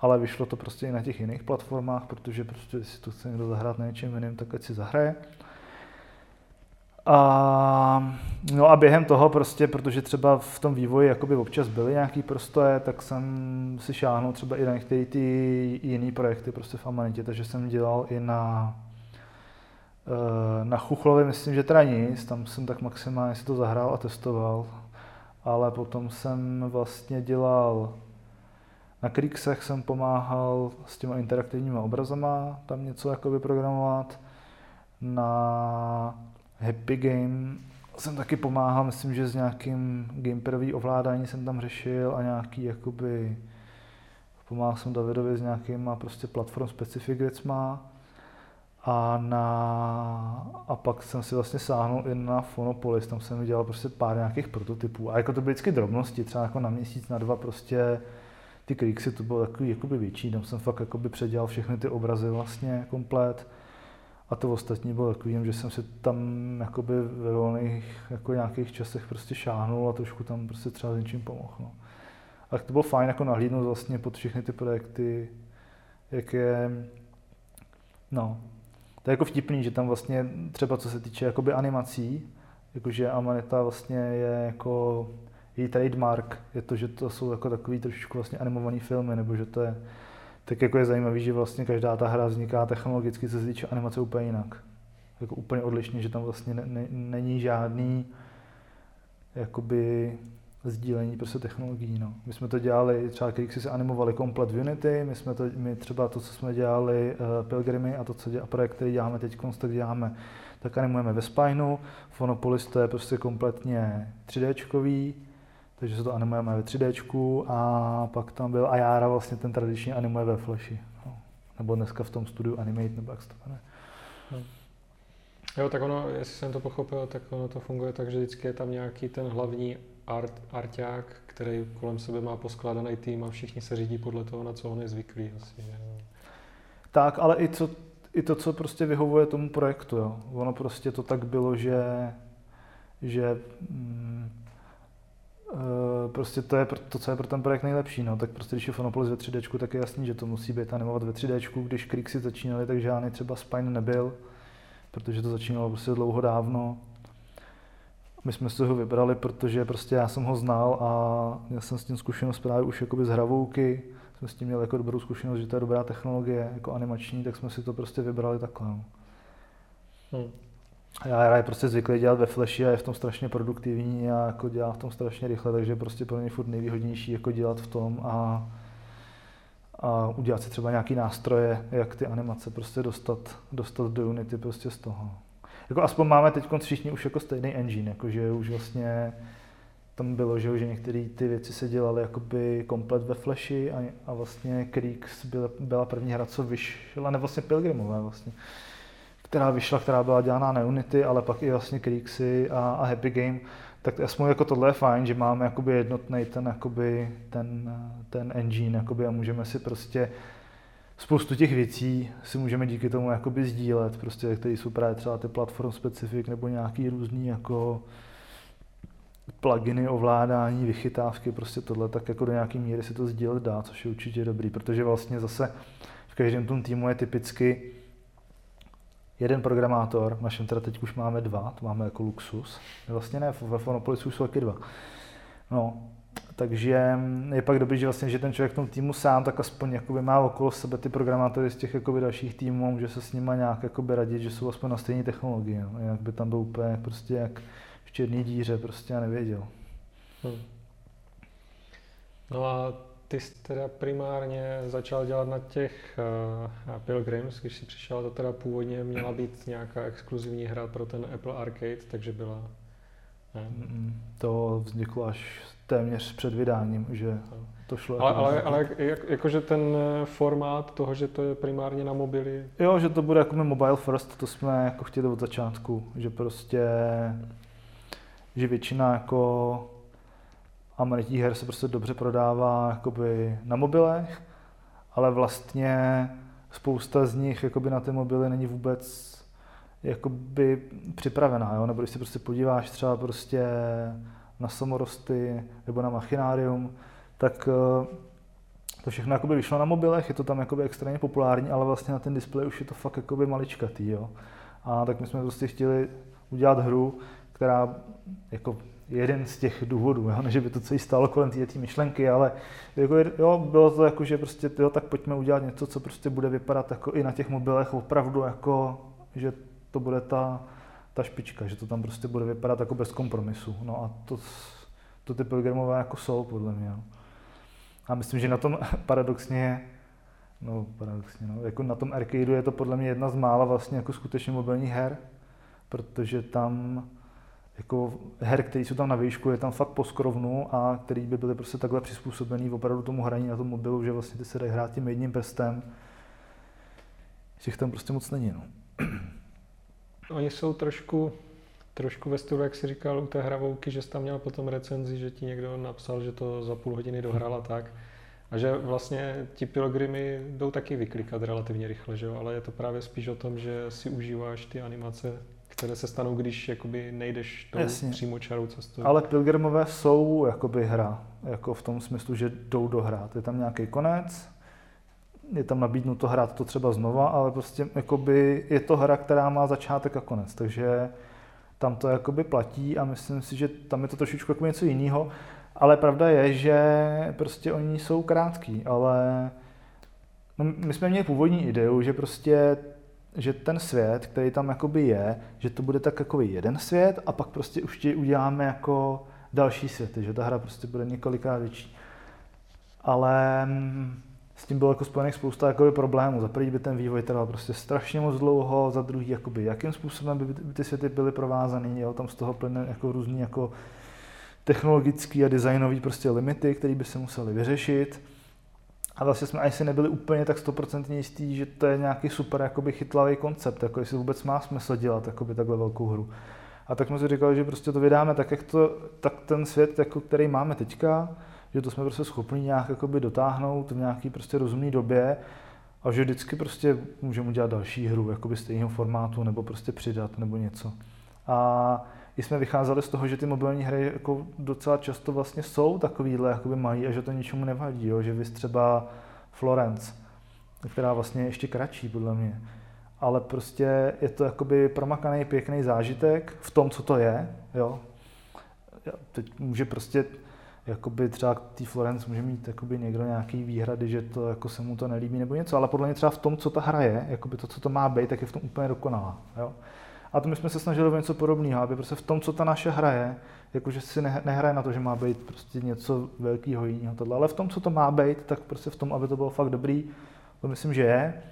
ale vyšlo to prostě i na těch jiných platformách, protože prostě si to chce někdo zahrát na něčem jiným, tak ať si zahraje. A, no a během toho prostě, protože třeba v tom vývoji jakoby občas byly nějaký prostoje, tak jsem si šáhnul třeba i na některé ty jiné projekty prostě v Amanitě, takže jsem dělal i na na Chuchlovi myslím, že teda nic, tam jsem tak maximálně si to zahrál a testoval, ale potom jsem vlastně dělal, na Krixech jsem pomáhal s těma interaktivníma obrazama, tam něco jako vyprogramovat, na Happy Game jsem taky pomáhal, myslím, že s nějakým gamepadový ovládání jsem tam řešil a nějaký jakoby pomáhal jsem Davidovi s nějakýma prostě platform specific věcma. A, na, a pak jsem si vlastně sáhnul i na Phonopolis, tam jsem dělal prostě pár nějakých prototypů. A jako to byly vždycky drobnosti, třeba jako na měsíc, na dva prostě ty kriksy, to bylo takový jakoby větší, tam jsem fakt jakoby předělal všechny ty obrazy vlastně komplet. A to ostatní bylo takový, že jsem si tam jakoby ve volných jako nějakých časech prostě šáhnul a trošku tam prostě třeba s něčím pomohl. No. A to bylo fajn jako nahlídnout vlastně pod všechny ty projekty, jak je, no, to je jako vtipný, že tam vlastně třeba co se týče jakoby animací, jakože Amanita vlastně je jako její trademark, je to, že to jsou jako takový trošičku vlastně animovaný filmy, nebo že to je tak jako je zajímavý, že vlastně každá ta hra vzniká technologicky, co se týče animace úplně jinak. Jako úplně odlišně, že tam vlastně ne, ne, není žádný jakoby sdílení prostě technologií. No. My jsme to dělali, třeba když se animovali komplet v Unity, my jsme to, my třeba to, co jsme dělali uh, Pilgrimy a to, co dělá, projekt, který děláme teď, tak děláme, tak animujeme ve Spineu. Phonopolis to je prostě kompletně 3 d takže se to animujeme ve 3D a pak tam byl Ayara, vlastně ten tradiční animuje ve Flashi. No. Nebo dneska v tom studiu Animate, nebo jak se to jmenuje. No. Jo, tak ono, jestli jsem to pochopil, tak ono to funguje tak, že vždycky je tam nějaký ten hlavní art, arťák, který kolem sebe má poskládaný tým a všichni se řídí podle toho, na co on je zvyklý. Asi, no. Tak, ale i, co, i to, co prostě vyhovuje tomu projektu. Jo. Ono prostě to tak bylo, že, že mm, Uh, prostě to je to, co je pro ten projekt nejlepší. No. Tak prostě, když je Fonopolis ve 3D, tak je jasný, že to musí být animovat ve 3D. Když Krixy začínali, tak žádný třeba Spine nebyl, protože to začínalo prostě dlouho dávno. My jsme si ho vybrali, protože prostě já jsem ho znal a měl jsem s tím zkušenost právě už jakoby z hravouky. Jsme s tím měli jako dobrou zkušenost, že to je dobrá technologie, jako animační, tak jsme si to prostě vybrali takhle. No. Hmm. Já je prostě zvyklý dělat ve Flashi a je v tom strašně produktivní a jako dělá v tom strašně rychle, takže prostě pro mě furt nejvýhodnější jako dělat v tom a, a udělat si třeba nějaký nástroje, jak ty animace prostě dostat, dostat do Unity prostě z toho. Jako aspoň máme teď všichni už jako stejný engine, jakože už vlastně tam bylo, že, že některé ty věci se dělaly jakoby komplet ve Flashi a, a vlastně Creeks byla, byla první hra, co vyšla, ne vlastně Pilgrimové vlastně, která vyšla, která byla dělaná na Unity, ale pak i vlastně Creeksy a, a Happy Game, tak aspoň jako tohle je fajn, že máme jakoby jednotný ten, jakoby, ten, ten engine jakoby, a můžeme si prostě spoustu těch věcí si můžeme díky tomu jakoby sdílet, prostě, které jsou právě třeba ty platform specific nebo nějaký různý jako pluginy, ovládání, vychytávky, prostě tohle, tak jako do nějaké míry se to sdílet dá, což je určitě dobrý, protože vlastně zase v každém tom týmu je typicky jeden programátor, v našem teda teď už máme dva, to máme jako luxus, vlastně ne, ve Fonopolisu už jsou taky dva. No, takže je pak dobrý, že, vlastně, že ten člověk v tom týmu sám tak aspoň jakoby má okolo sebe ty programátory z těch jakoby dalších týmů, může se s nimi nějak jakoby radit, že jsou aspoň na stejné technologii. No. Jinak by tam byl úplně prostě jak v černé díře prostě a nevěděl. Hmm. No a ty jsi teda primárně začal dělat na těch uh, Pilgrims, když jsi přišel, to teda původně měla být nějaká exkluzivní hra pro ten Apple Arcade, takže byla... Ne? To vzniklo až téměř před vydáním, že to šlo. Ale, ale, ale jak, jakože ten eh, formát toho, že to je primárně na mobily? Jo, že to bude jako mobile first, to jsme jako chtěli od začátku, že prostě, že většina jako amerických her se prostě dobře prodává jakoby na mobilech, ale vlastně spousta z nich jakoby na ty mobily není vůbec jakoby připravená, jo? nebo když se prostě podíváš třeba prostě na samorosty nebo na machinárium, tak eh, to všechno jakoby vyšlo na mobilech, je to tam jakoby extrémně populární, ale vlastně na ten displej už je to fakt jakoby maličkatý. Jo? A tak my jsme prostě chtěli udělat hru, která jako jeden z těch důvodů, jo? ne, že by to celý stálo kolem té myšlenky, ale jako, jo, bylo to jako, že prostě, jo, tak pojďme udělat něco, co prostě bude vypadat jako i na těch mobilech opravdu jako, že to bude ta, ta špička, že to tam prostě bude vypadat jako bez kompromisu. No a to, to ty pilgrimové jako jsou, podle mě. No. A myslím, že na tom paradoxně, no paradoxně, no, jako na tom arcadeu je to podle mě jedna z mála vlastně jako skutečně mobilních her, protože tam jako her, které jsou tam na výšku, je tam fakt po skrovnu a který by byly prostě takhle přizpůsobený opravdu tomu hraní na tom mobilu, že vlastně ty se dají hrát tím jedním prstem. Těch tam prostě moc není. No. Oni jsou trošku, trošku ve stylu, jak si říkal u té hravouky, že jsi tam měl potom recenzi, že ti někdo napsal, že to za půl hodiny dohrál a tak. A že vlastně ti pilgrimy jdou taky vyklikat relativně rychle, že jo? ale je to právě spíš o tom, že si užíváš ty animace, které se stanou, když jakoby nejdeš tou Jasně. přímo čarou cestou. Ale pilgrimové jsou jakoby hra, jako v tom smyslu, že jdou dohrát. Je tam nějaký konec, je tam nabídnuto hrát to třeba znova, ale prostě jakoby je to hra, která má začátek a konec, takže tam to jakoby platí a myslím si, že tam je to trošičku jako něco jiného, ale pravda je, že prostě oni jsou krátký, ale no, my jsme měli původní ideu, že prostě že ten svět, který tam jakoby je, že to bude tak jako jeden svět a pak prostě už ti uděláme jako další světy, že ta hra prostě bude několikrát větší. Ale mm, s tím bylo jako spojených spousta jakoby problémů. Za prvý by ten vývoj trval prostě strašně moc dlouho, za druhý jakoby jakým způsobem by, by ty světy byly provázané, jo, tam z toho plyne jako různý jako technologický a designový prostě limity, které by se museli vyřešit. A vlastně jsme asi nebyli úplně tak stoprocentně jistí, že to je nějaký super jakoby chytlavý koncept, jako jestli vůbec má smysl dělat jakoby takhle velkou hru. A tak jsme si říkali, že prostě to vydáme tak, jak to, tak ten svět, jako, který máme teďka, že to jsme prostě schopni nějak jakoby dotáhnout v nějaký prostě rozumné době a že vždycky prostě můžeme udělat další hru, jakoby stejného formátu, nebo prostě přidat, nebo něco. A jsme vycházeli z toho, že ty mobilní hry jako docela často vlastně jsou takovýhle, jakoby mají a že to ničemu nevadí, jo? že vy třeba Florence, která vlastně je ještě kratší podle mě, ale prostě je to jakoby promakaný pěkný zážitek v tom, co to je, jo. Teď může prostě jakoby třeba tý Florence může mít jakoby někdo nějaký výhrady, že to jako se mu to nelíbí nebo něco, ale podle mě třeba v tom, co ta hra je, jakoby to, co to má být, tak je v tom úplně dokonalá. Jo? A to my jsme se snažili o něco podobného, aby prostě v tom, co ta naše hra je, jakože si nehraje na to, že má být prostě něco velkého jiného, tohle, ale v tom, co to má být, tak prostě v tom, aby to bylo fakt dobrý, to myslím, že je.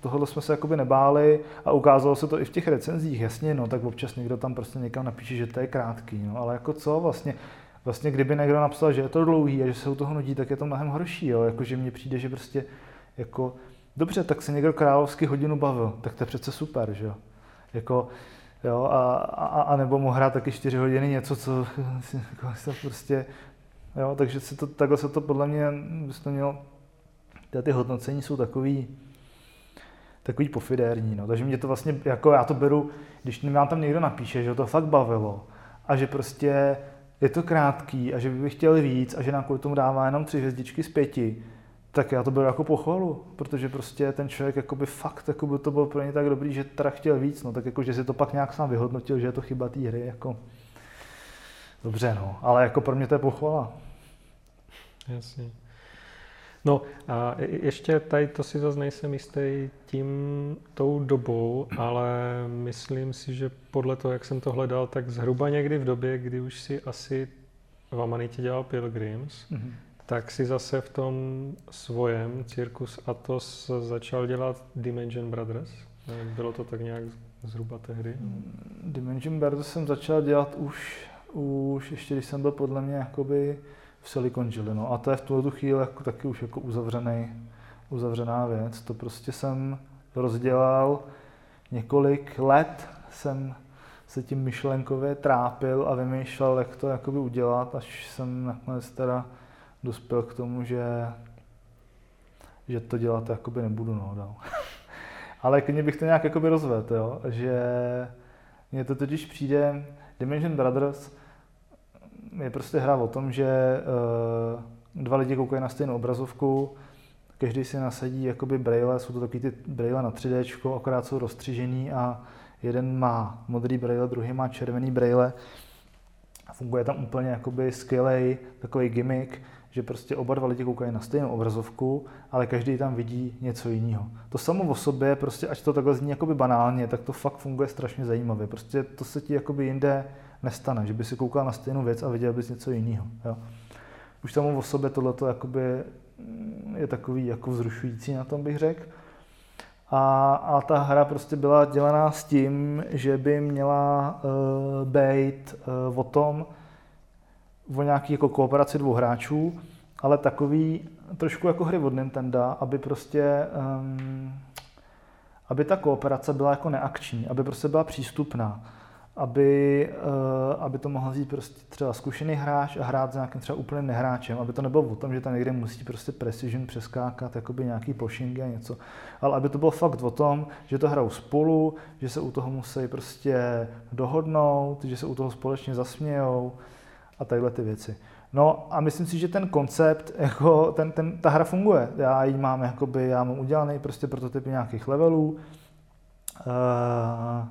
Tohle jsme se jakoby nebáli a ukázalo se to i v těch recenzích, jasně, no, tak občas někdo tam prostě někam napíše, že to je krátký, no, ale jako co vlastně, vlastně kdyby někdo napsal, že je to dlouhý a že se u toho nudí, tak je to mnohem horší, jo, jakože mně přijde, že prostě jako, dobře, tak se někdo královsky hodinu bavil, tak to je přece super, že jo. Jako, jo, a, a, a, nebo mu hrát taky 4 hodiny něco, co jako, se prostě, jo, takže se to, takhle se to podle mě, bys to měl, ty hodnocení jsou takový, takový pofidérní, no. takže mě to vlastně, jako já to beru, když vám tam někdo napíše, že to fakt bavilo a že prostě je to krátký a že by chtěli víc a že nám kvůli tomu dává jenom tři hvězdičky z pěti, tak já to beru jako pochvalu, protože prostě ten člověk jakoby fakt jakoby to bylo pro ně tak dobrý, že teda chtěl víc, no tak jako, že si to pak nějak sám vyhodnotil, že je to chyba té hry, jako dobře no, ale jako pro mě to je pochvala. Jasně. No a ještě tady to si zase nejsem jistý tím tou dobou, ale myslím si, že podle toho, jak jsem to hledal, tak zhruba někdy v době, kdy už si asi v Amanitě dělal Pilgrims, mm-hmm tak si zase v tom svojem Circus Atos začal dělat Dimension Brothers. Bylo to tak nějak zhruba tehdy? Dimension Brothers jsem začal dělat už, už ještě když jsem byl podle mě jakoby v Silicon Valley, no. A to je v tuhle chvíli jako, taky už jako uzavřený, uzavřená věc. To prostě jsem rozdělal několik let, jsem se tím myšlenkově trápil a vymýšlel, jak to jakoby udělat, až jsem nakonec teda dospěl k tomu, že, že to dělat jakoby nebudu no, dál. Ale klidně bych to nějak jakoby rozvedl, jo? že mně to totiž přijde, Dimension Brothers je prostě hra o tom, že uh, dva lidi koukají na stejnou obrazovku, každý si nasadí jakoby braille, jsou to taky ty braille na 3D, akorát jsou rozstřižený a jeden má modrý braille, druhý má červený braille. Funguje tam úplně jakoby skvělý takový gimmick, že prostě oba dva lidi koukají na stejnou obrazovku, ale každý tam vidí něco jiného. To samo o sobě, prostě ať to takhle zní jakoby banálně, tak to fakt funguje strašně zajímavě. Prostě to se ti jakoby jinde nestane, že by si koukal na stejnou věc a viděl bys něco jiného. Jo. Už samo o sobě tohleto jakoby mm, je takový jako vzrušující na tom bych řekl. A, a ta hra prostě byla dělaná s tím, že by měla uh, být uh, o tom, o nějaký jako kooperaci dvou hráčů, ale takový trošku jako hry od Nintendo, aby prostě um, aby ta kooperace byla jako neakční, aby prostě byla přístupná, aby, uh, aby to mohl vzít prostě třeba zkušený hráč a hrát s nějakým třeba úplným nehráčem, aby to nebylo o tom, že tam někde musí prostě precision přeskákat jakoby nějaký poshingy a něco, ale aby to bylo fakt o tom, že to hrajou spolu, že se u toho musí prostě dohodnout, že se u toho společně zasmějou, a takhle ty věci. No a myslím si, že ten koncept, jako ten, ten, ta hra funguje. Já ji mám, jakoby, já mám udělaný prostě prototypy nějakých levelů. Uh,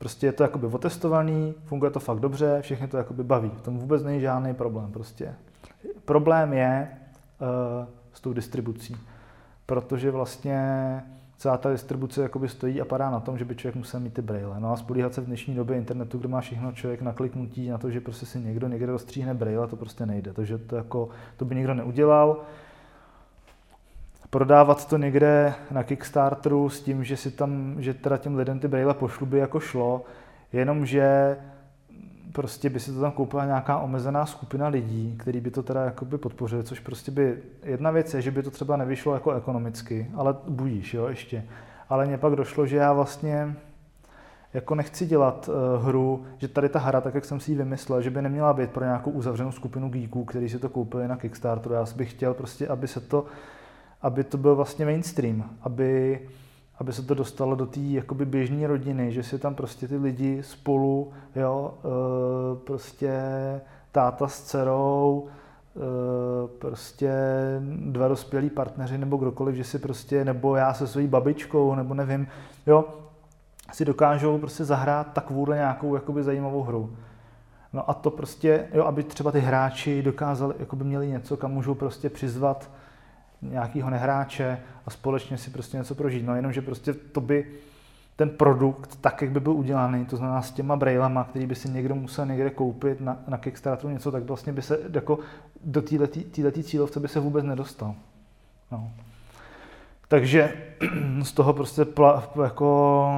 prostě je to jakoby otestovaný, funguje to fakt dobře, všechny to jakoby baví. V tom vůbec není žádný problém prostě. Problém je uh, s tou distribucí, protože vlastně celá ta distribuce jakoby stojí a padá na tom, že by člověk musel mít ty braille. No a spolíhat se v dnešní době internetu, kde má všechno člověk na kliknutí na to, že prostě si někdo někde rozstříhne braille, to prostě nejde. Takže to, jako, to by nikdo neudělal. Prodávat to někde na Kickstarteru s tím, že si tam, že teda těm lidem ty braille pošlu by jako šlo, jenomže prostě by si to tam koupila nějaká omezená skupina lidí, který by to teda jakoby podpořili, což prostě by, jedna věc je, že by to třeba nevyšlo jako ekonomicky, ale budíš, jo, ještě. Ale mně pak došlo, že já vlastně jako nechci dělat uh, hru, že tady ta hra, tak jak jsem si ji vymyslel, že by neměla být pro nějakou uzavřenou skupinu geeků, kteří si to koupili na Kickstarteru. Já bych chtěl prostě, aby se to, aby to byl vlastně mainstream, aby, aby se to dostalo do té jakoby běžné rodiny, že si tam prostě ty lidi spolu, jo, uh, prostě táta s dcerou, uh, prostě dva dospělí partneři nebo kdokoliv, že si prostě, nebo já se svojí babičkou, nebo nevím, jo, si dokážou prostě zahrát takovouhle nějakou jakoby zajímavou hru. No a to prostě, jo, aby třeba ty hráči dokázali, jakoby měli něco, kam můžou prostě přizvat nějakého nehráče a společně si prostě něco prožít. No jenom, že prostě to by ten produkt, tak jak by byl udělaný, to znamená s těma brailama, který by si někdo musel někde koupit na, na Kickstarteru něco, tak vlastně by se jako do této cílovce by se vůbec nedostal. No. Takže z toho prostě pla, jako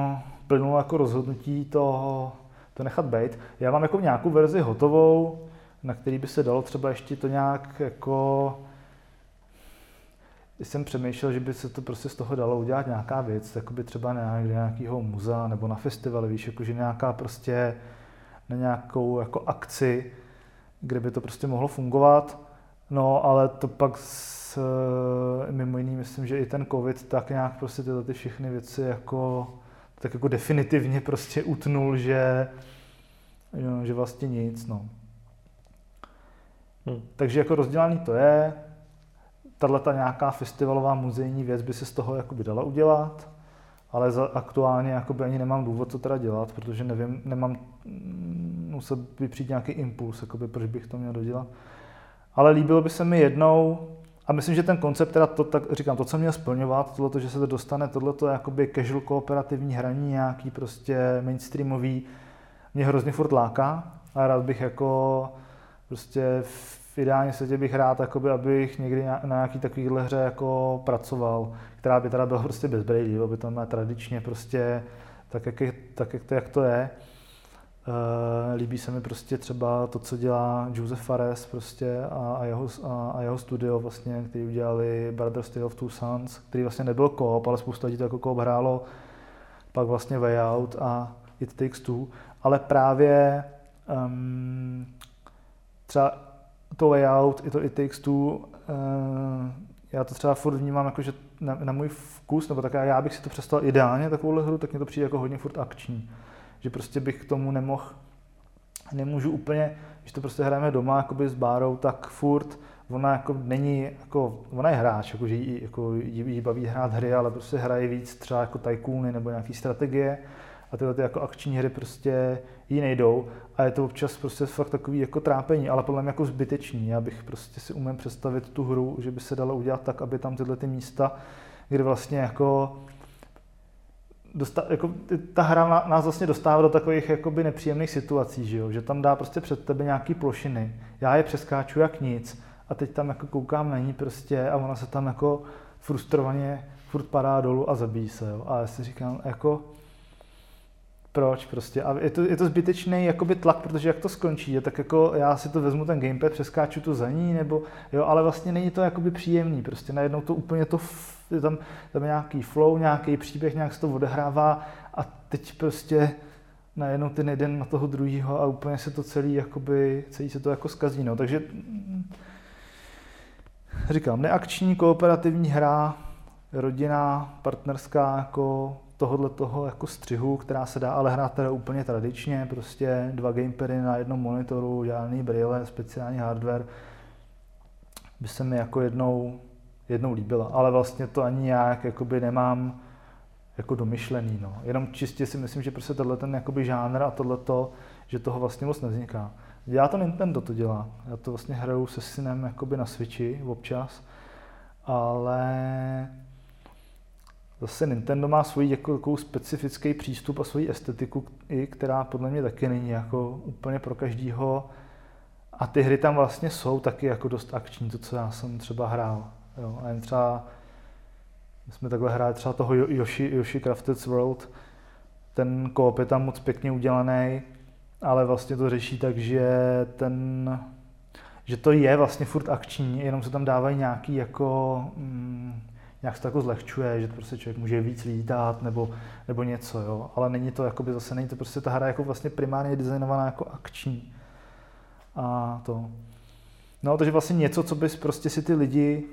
plynulo jako rozhodnutí to, to nechat být. Já mám jako nějakou verzi hotovou, na který by se dalo třeba ještě to nějak jako jsem přemýšlel, že by se to prostě z toho dalo udělat nějaká věc, jako by třeba na nějakého muzea nebo na festival, víš, jakože nějaká prostě na nějakou jako akci, kde by to prostě mohlo fungovat. No, ale to pak s, mimo jiný, myslím, že i ten covid tak nějak prostě tyhle ty všechny věci jako tak jako definitivně prostě utnul, že, že vlastně nic. No. Hmm. Takže jako rozdělaný to je. Tahle ta nějaká festivalová muzejní věc by se z toho jakoby dala udělat, ale za, aktuálně jakoby ani nemám důvod to teda dělat, protože nevím, nemám, musel by přijít nějaký impuls, jakoby, proč bych to měl dodělat. Ale líbilo by se mi jednou, a myslím, že ten koncept, teda to, tak říkám, to, co měl splňovat, tohle, že se to dostane, tohle je jakoby casual kooperativní hraní, nějaký prostě mainstreamový, mě hrozně furt láká a rád bych jako prostě ideálním světě bych rád, jakoby, abych někdy na nějaký takovýhle hře jako pracoval, která by teda byla prostě bez brailí, by to tradičně prostě tak, jak, je, tak jak, to, jak to je. Uh, líbí se mi prostě třeba to, co dělá Joseph Fares prostě a, a, jeho, a, a jeho studio vlastně, který udělali Brothers Tale of Two Sons, který vlastně nebyl koop, ale spousta lidí to jako koop hrálo, pak vlastně Way Out a It Takes Two, ale právě um, třeba to Way Out, i to It Takes Two, uh, já to třeba furt vnímám jako, že na, na můj vkus, nebo tak já bych si to přestal ideálně takovouhle hru, tak mě to přijde jako hodně furt akční. Že prostě bych k tomu nemohl, nemůžu úplně, když to prostě hrajeme doma jakoby s Bárou, tak furt ona jako není, jako, ona je hráč, jako, že jí, jako, jí, jí baví hrát hry, ale prostě hraje víc třeba jako tajkůny nebo nějaký strategie a tyhle ty jako akční hry prostě jí nejdou a je to občas prostě fakt takový jako trápení, ale podle mě jako zbytečný. Já bych prostě si umím představit tu hru, že by se dalo udělat tak, aby tam tyhle ty místa, kde vlastně jako dosta, jako, ta hra nás vlastně dostává do takových jakoby nepříjemných situací, že, jo? že tam dá prostě před tebe nějaký plošiny, já je přeskáču jak nic a teď tam jako koukám na ní prostě a ona se tam jako frustrovaně furt padá dolů a zabíjí se. Jo? A já si říkám, jako proč prostě. A je to, je to zbytečný jakoby tlak, protože jak to skončí, je, tak jako já si to vezmu ten gamepad, přeskáču to za ní, nebo jo, ale vlastně není to jakoby příjemný, prostě najednou to úplně to, je tam, tam nějaký flow, nějaký příběh, nějak se to odehrává a teď prostě najednou ten jeden na toho druhého a úplně se to celý, jakoby, celý se to jako skazí, no, takže říkám, neakční kooperativní hra, rodina, partnerská, jako tohohle toho jako střihu, která se dá ale hrát teda úplně tradičně, prostě dva gamepady na jednom monitoru, žádný brýle, speciální hardware, by se mi jako jednou, jednou líbila, ale vlastně to ani nějak jakoby nemám jako domyšlený, no. Jenom čistě si myslím, že prostě tenhle ten jakoby žánr a tohleto, že toho vlastně moc nevzniká. Já to Nintendo to dělá. Já to vlastně hraju se synem jakoby na Switchi občas, ale zase Nintendo má svůj jako specifický přístup a svoji estetiku, která podle mě taky není jako úplně pro každýho. A ty hry tam vlastně jsou taky jako dost akční, to, co já jsem třeba hrál. Jo. A jen třeba, my jsme takhle hráli třeba toho Yoshi, Yoshi Crafted World, ten koop je tam moc pěkně udělaný ale vlastně to řeší tak, že ten, že to je vlastně furt akční, jenom se tam dávají nějaký jako, mm, nějak se to jako zlehčuje, že prostě člověk může víc lítat nebo, nebo něco, jo. Ale není to jakoby zase, není to prostě ta hra jako vlastně primárně designovaná jako akční. A to. No, takže vlastně něco, co bys prostě si ty lidi,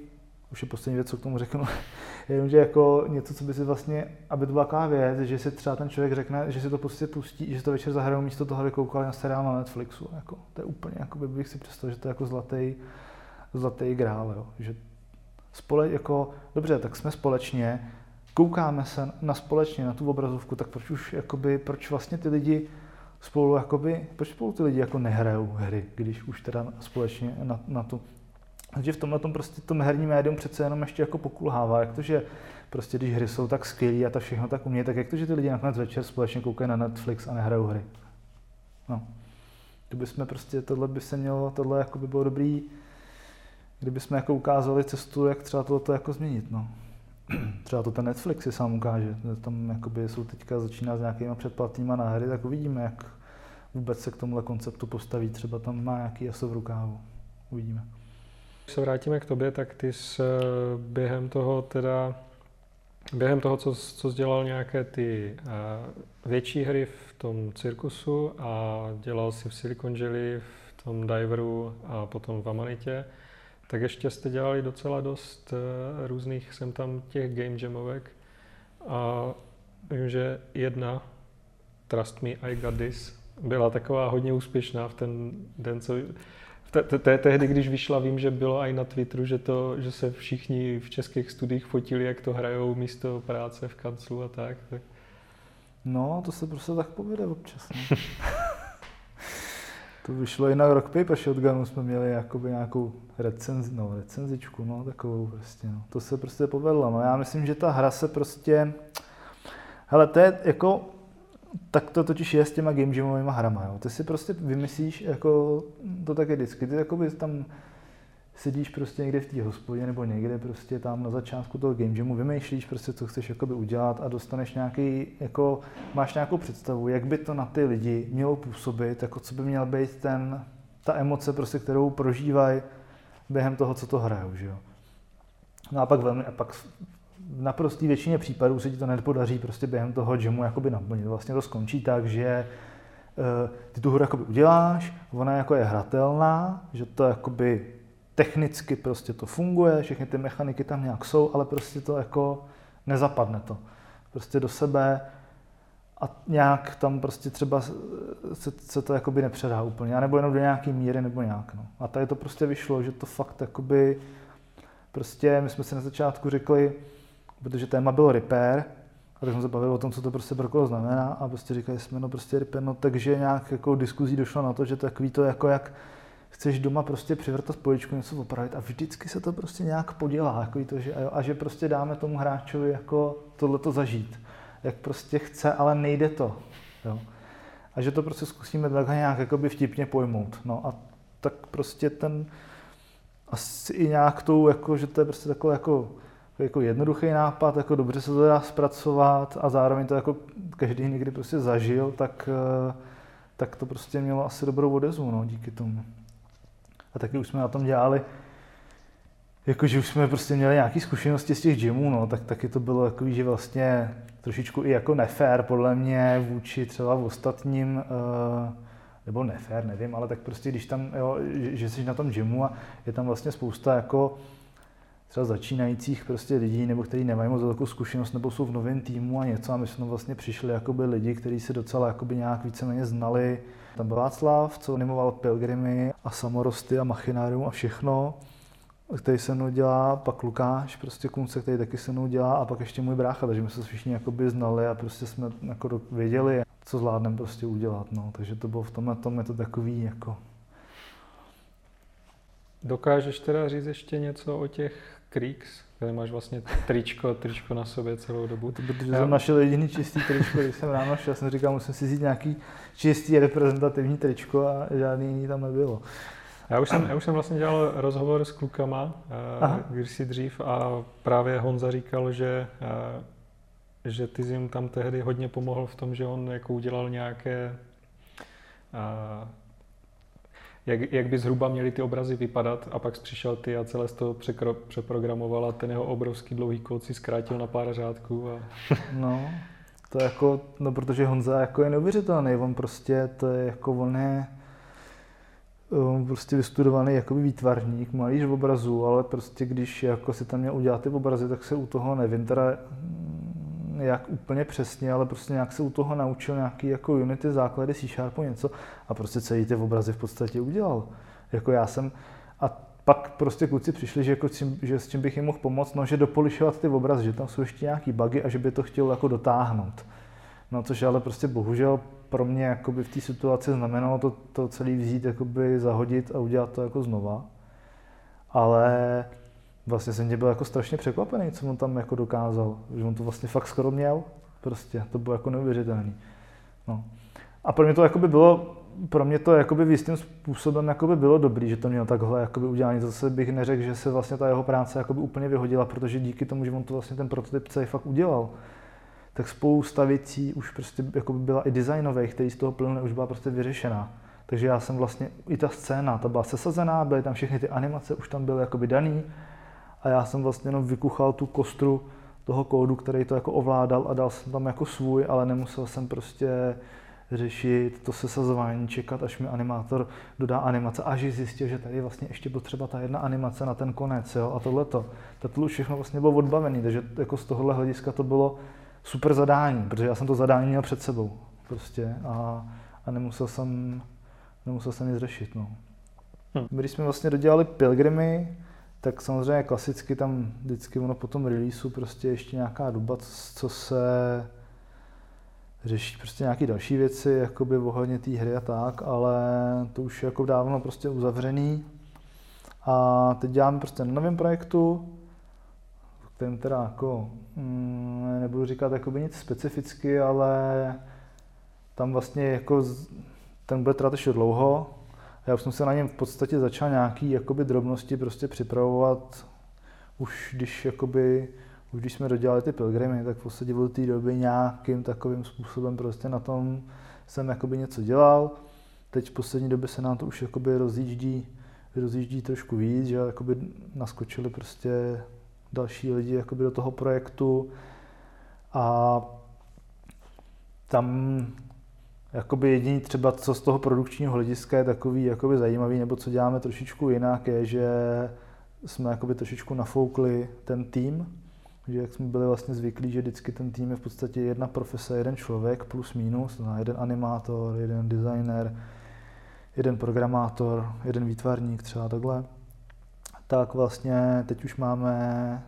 už je poslední věc, co k tomu řeknu, jenomže jako něco, co by si vlastně, aby to byla taková věc, že si třeba ten člověk řekne, že si to prostě pustí, že to večer zahrajou místo toho, aby koukali na seriál na Netflixu. Jako, to je úplně, jako by bych si představil, že to je jako zlatý, zlatý grál, jo. že spole, jako, dobře, tak jsme společně, koukáme se na společně na tu obrazovku, tak proč už, jakoby, proč vlastně ty lidi spolu, jakoby, proč spolu ty lidi jako nehrajou hry, když už teda společně na, na tu takže v tomhle tom prostě to herní médium přece jenom ještě jako pokulhává. Jak to, že prostě když hry jsou tak skvělé a ta všechno tak umějí, tak jak to, že ty lidi nakonec večer společně koukají na Netflix a nehrajou hry. No. Kdyby jsme prostě, tohle by se mělo, tohle jako by bylo dobrý, kdyby jsme jako ukázali cestu, jak třeba tohle jako změnit, no. třeba to ten Netflix si sám ukáže. Tam jakoby jsou teďka začíná s nějakýma předplatnýma na hry, tak uvidíme, jak vůbec se k tomuhle konceptu postaví. Třeba tam má nějaký aso v rukávu. Uvidíme. Když se vrátíme k tobě, tak ty jsi eh, během toho teda, během toho, co, co dělal nějaké ty uh, větší hry v tom cirkusu a dělal si v Silicon Valley, v tom Diveru a potom v Amanitě, tak ještě jste dělali docela dost uh, různých sem tam těch game jamovek a vím, že jedna, Trust Me, I Got This, byla taková hodně úspěšná v ten den, co tehdy, když vyšla, vím, že bylo i na Twitteru, že, to, že se všichni v českých studiích fotili, jak to hrajou místo práce v kanclu a tak. tak. No, to se prostě tak povede občas. To vyšlo i na Rock Paper Shotgunu, jsme měli jakoby nějakou recenzi, no, recenzičku, no, takovou prostě, no. To se prostě povedlo, no. Já myslím, že ta hra se prostě, hele, to je jako, tak to totiž je s těma game jamovými hrama. Jo. Ty si prostě vymyslíš, jako to tak je vždycky, ty jakoby tam sedíš prostě někde v té hospodě nebo někde prostě tam na začátku toho game jamu, vymýšlíš prostě, co chceš jakoby udělat a dostaneš nějaký, jako máš nějakou představu, jak by to na ty lidi mělo působit, jako co by měl být ten, ta emoce prostě, kterou prožívají během toho, co to hrajou, že jo. No a pak, velmi, a pak v naprosté většině případů se ti to nepodaří prostě během toho jamu jakoby naplnit. Vlastně to skončí tak, že uh, ty tu hru uděláš, ona jako je hratelná, že to jakoby technicky prostě to funguje, všechny ty mechaniky tam nějak jsou, ale prostě to jako nezapadne to. Prostě do sebe a nějak tam prostě třeba se, se to jakoby nepředá úplně, nebo jenom do nějaké míry, nebo nějak. No. A tady to prostě vyšlo, že to fakt jakoby, prostě my jsme si na začátku řekli, protože téma bylo repair, a tak jsme se bavili o tom, co to prostě pro koho znamená a prostě říkali jsme, no prostě repair, no takže nějak jako diskuzí došlo na to, že takový to jako jak chceš doma prostě přivrtat poličku, něco opravit a vždycky se to prostě nějak podělá, jako to, že, a že prostě dáme tomu hráčovi jako tohleto zažít, jak prostě chce, ale nejde to. Jo. A že to prostě zkusíme takhle nějak jakoby vtipně pojmout. No a tak prostě ten asi i nějak tou, jako, že to je prostě takové jako jako jednoduchý nápad, jako dobře se to dá zpracovat a zároveň to jako každý někdy prostě zažil, tak, eh, tak to prostě mělo asi dobrou odezvu no, díky tomu. A taky už jsme na tom dělali, jakože už jsme prostě měli nějaké zkušenosti z těch gymů, no, tak taky to bylo takový, že vlastně trošičku i jako nefér podle mě vůči třeba v ostatním, uh, nebo nefér, nevím, ale tak prostě když tam, jo, že, že jsi na tom gymu a je tam vlastně spousta jako třeba začínajících prostě lidí, nebo kteří nemají moc velkou zkušenost, nebo jsou v novém týmu a něco. A my jsme vlastně přišli jakoby lidi, kteří se docela jakoby nějak víceméně znali. Tam byl Václav, co animoval Pilgrimy a samorosty a machinárium a všechno který se mnou dělá, pak Lukáš, prostě Kunce, který taky se mnou dělá a pak ještě můj brácha, takže my se všichni jakoby znali a prostě jsme jako věděli, co zvládneme prostě udělat, no. takže to bylo v tomhle tom je to takový jako Dokážeš teda říct ještě něco o těch Creeks, kde máš vlastně tričko, tričko na sobě celou dobu. To protože jsem našel jediný čistý tričko, když jsem ráno šel, jsem říkal, musím si vzít nějaký čistý reprezentativní tričko a žádný jiný tam nebylo. Já už jsem, já už jsem vlastně dělal rozhovor s klukama, eh, Aha. když si dřív a právě Honza říkal, že, eh, že ty jim tam tehdy hodně pomohl v tom, že on jako udělal nějaké A jak, jak by zhruba měly ty obrazy vypadat a pak přišel ty a celé z toho překro, přeprogramoval a ten jeho obrovský dlouhý kód si zkrátil na pár řádků. A... No, to jako, no protože Honza jako je neuvěřitelný, on prostě, to je jako on je, um, prostě vystudovaný jakoby výtvarník, malíř v obrazu, ale prostě když jako si tam měl udělat ty obrazy, tak se u toho nevím teda mm, jak úplně přesně, ale prostě nějak se u toho naučil nějaký jako Unity základy C Sharpu něco a prostě celý ty obrazy v podstatě udělal. Jako já jsem, a pak prostě kluci přišli, že, jako že s čím bych jim mohl pomoct, no, že dopolišovat ty obrazy, že tam jsou ještě nějaký bugy a že by to chtěl jako dotáhnout. No, což ale prostě bohužel pro mě jakoby v té situaci znamenalo to, to celý vzít, jakoby zahodit a udělat to jako znova. Ale vlastně jsem tě byl jako strašně překvapený, co on tam jako dokázal. Že on to vlastně fakt skoro měl. Prostě, to bylo jako neuvěřitelný. No. A pro mě to jakoby bylo, pro mě to jakoby v jistým způsobem jakoby bylo dobrý, že to měl takhle jakoby udělaný. Zase bych neřekl, že se vlastně ta jeho práce jakoby úplně vyhodila, protože díky tomu, že on to vlastně ten prototyp celý fakt udělal, tak spousta věcí už prostě jako byla i designových, který z toho plynule už byla prostě vyřešená. Takže já jsem vlastně, i ta scéna, ta byla sesazená, byly tam všechny ty animace, už tam byly jakoby daný a já jsem vlastně jenom vykuchal tu kostru toho kódu, který to jako ovládal a dal jsem tam jako svůj, ale nemusel jsem prostě řešit to sesazování, čekat, až mi animátor dodá animace, až zjistil, že tady vlastně ještě potřeba ta jedna animace na ten konec, jo, a tohleto. To všechno vlastně bylo odbavené, takže jako z tohohle hlediska to bylo super zadání, protože já jsem to zadání měl před sebou prostě a, a nemusel jsem, nemusel jsem nic řešit, no. Hm. Když jsme vlastně dodělali Pilgrimy, tak samozřejmě klasicky tam vždycky ono po tom releaseu prostě ještě nějaká doba, co se řeší prostě nějaké další věci, jakoby ohledně té hry a tak, ale to už je jako dávno prostě uzavřený. A teď děláme prostě na novém projektu, kterém teda jako, mm, nebudu říkat jakoby nic specificky, ale tam vlastně jako, ten bude trvat ještě dlouho. Já už jsem se na něm v podstatě začal nějaký jakoby drobnosti prostě připravovat, už když jakoby už když jsme dodělali ty pilgrimy, tak v podstatě od té doby nějakým takovým způsobem prostě na tom jsem jakoby něco dělal. Teď v poslední době se nám to už jakoby rozjíždí, rozjíždí trošku víc, že jakoby naskočili prostě další lidi jakoby do toho projektu a tam jakoby jediný třeba, co z toho produkčního hlediska je takový jakoby zajímavý, nebo co děláme trošičku jinak, je, že jsme jakoby trošičku nafoukli ten tým, že jak jsme byli vlastně zvyklí, že vždycky ten tým je v podstatě jedna profese, jeden člověk plus minus, no, jeden animátor, jeden designer, jeden programátor, jeden výtvarník třeba takhle, tak vlastně teď už máme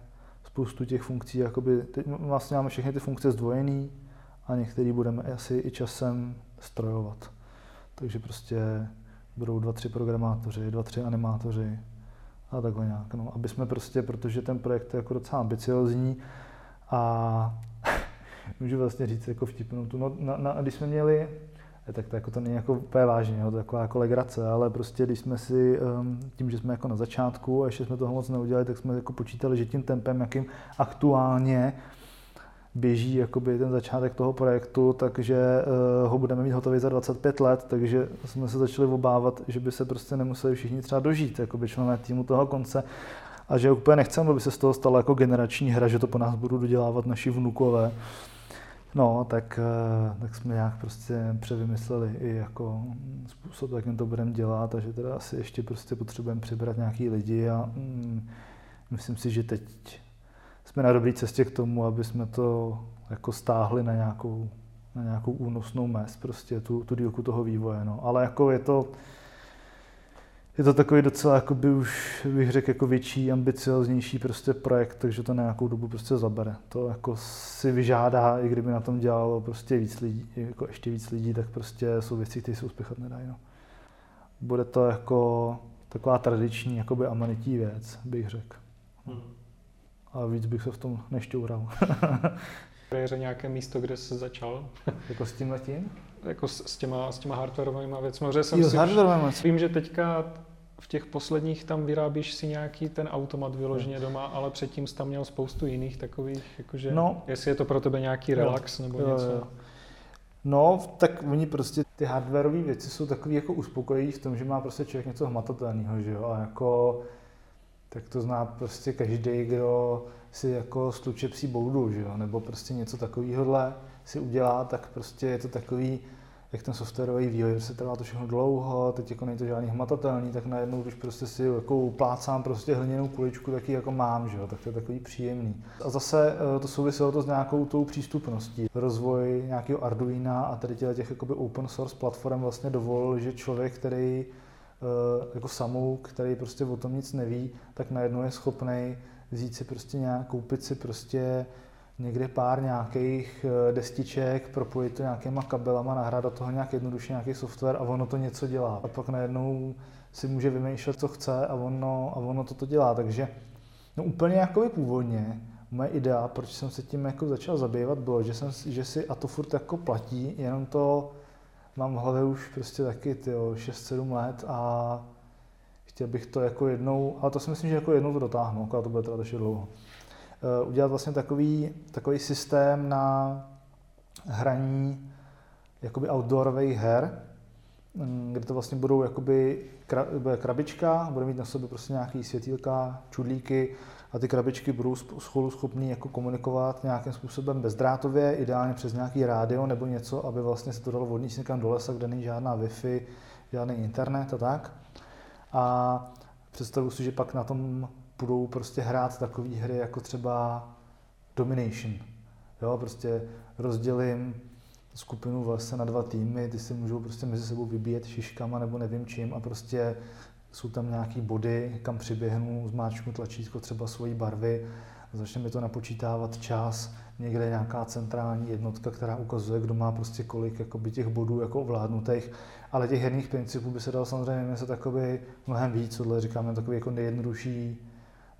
spoustu těch funkcí, jakoby, teď vlastně máme všechny ty funkce zdvojený a některý budeme asi i časem strojovat. Takže prostě budou dva, tři programátoři, dva, tři animátoři, a takhle nějak. No, aby jsme prostě, protože ten projekt je jako docela ambiciozní a můžu vlastně říct jako vtipnou tu, no, na, na, když jsme měli, eh, tak to, jako to není jako úplně vážně, jo, to je taková jako legrace, ale prostě když jsme si, um, tím, že jsme jako na začátku a ještě jsme toho moc neudělali, tak jsme jako počítali, že tím tempem, jakým aktuálně běží jakoby ten začátek toho projektu, takže uh, ho budeme mít hotový za 25 let, takže jsme se začali obávat, že by se prostě nemuseli všichni třeba dožít, jakoby členové týmu toho konce a že úplně nechceme, aby se z toho stala jako generační hra, že to po nás budou dodělávat naši vnukové. No, tak, uh, tak jsme nějak prostě převymysleli i jako způsob, jakým to budeme dělat a že teda asi ještě prostě potřebujeme přibrat nějaký lidi a mm, myslím si, že teď jsme na dobré cestě k tomu, aby jsme to jako stáhli na nějakou, na nějakou únosnou mez, prostě tu, tu dílku toho vývoje. No. Ale jako je to, je to takový docela, jako by už bych řekl, jako větší, ambicioznější prostě projekt, takže to na nějakou dobu prostě zabere. To jako si vyžádá, i kdyby na tom dělalo prostě víc lidí, jako ještě víc lidí, tak prostě jsou věci, které se uspěchat nedají. No. Bude to jako taková tradiční, jakoby amanití věc, bych řekl. Hmm a víc bych se v tom nešťoural. Je nějaké místo, kde jsi začal? jako s tím letím? Jako s, s, těma, s těma hardwareovými věcmi. Jsem jo, si hardwareovými. Vím, že teďka v těch posledních tam vyrábíš si nějaký ten automat vyloženě doma, ale předtím jsi tam měl spoustu jiných takových, jakože, no, jestli je to pro tebe nějaký relax jo, nebo jo, něco. Jo. No, tak oni prostě, ty hardwareové věci jsou takový jako uspokojí v tom, že má prostě člověk něco hmatatelného, že jo, a jako, tak to zná prostě každý, kdo si jako stluče psí boudu, že jo, nebo prostě něco takového si udělá, tak prostě je to takový, jak ten softwarový vývoj se trvá to všechno dlouho, teď jako není to žádný hmatatelný, tak najednou, když prostě si jako uplácám prostě hliněnou kuličku, tak ji jako mám, že jo, tak to je takový příjemný. A zase eh, to souviselo to s nějakou tou přístupností. Rozvoj nějakého Arduina a tady těch jakoby open source platform vlastně dovolil, že člověk, který jako samou, který prostě o tom nic neví, tak najednou je schopný vzít si prostě nějak, koupit si prostě někde pár nějakých eh, destiček, propojit to nějakýma kabelama, nahrát do toho nějak jednoduše nějaký software a ono to něco dělá. A pak najednou si může vymýšlet, co chce a ono, a ono to, to dělá. Takže no úplně jako původně moje idea, proč jsem se tím jako začal zabývat, bylo, že, jsem, že si a to furt jako platí, jenom to mám v hlavě už prostě taky 6-7 let a chtěl bych to jako jednou, ale to si myslím, že jako jednou to dotáhnu, a to bude trvat ještě dlouho. Eh, udělat vlastně takový, takový systém na hraní jakoby outdoorových her, mm, kde to vlastně budou jakoby bude krabička, bude mít na sobě prostě nějaký světýlka, čudlíky a ty krabičky budou schopný jako komunikovat nějakým způsobem bezdrátově, ideálně přes nějaký rádio nebo něco, aby vlastně se to dalo vodnit někam do lesa, kde není žádná Wi-Fi, žádný internet a tak. A představuji si, že pak na tom budou prostě hrát takové hry jako třeba Domination. Jo, prostě rozdělím skupinu vlastně na dva týmy, ty si můžou prostě mezi sebou vybíjet šiškama nebo nevím čím a prostě jsou tam nějaký body, kam přiběhnu, zmáčknu tlačítko třeba svojí barvy, začne mi to napočítávat čas, někde nějaká centrální jednotka, která ukazuje, kdo má prostě kolik jakoby, těch bodů jako ovládnutých, ale těch herních principů by se dalo samozřejmě myslet takový mnohem víc, tohle říkáme takový jako nejjednodušší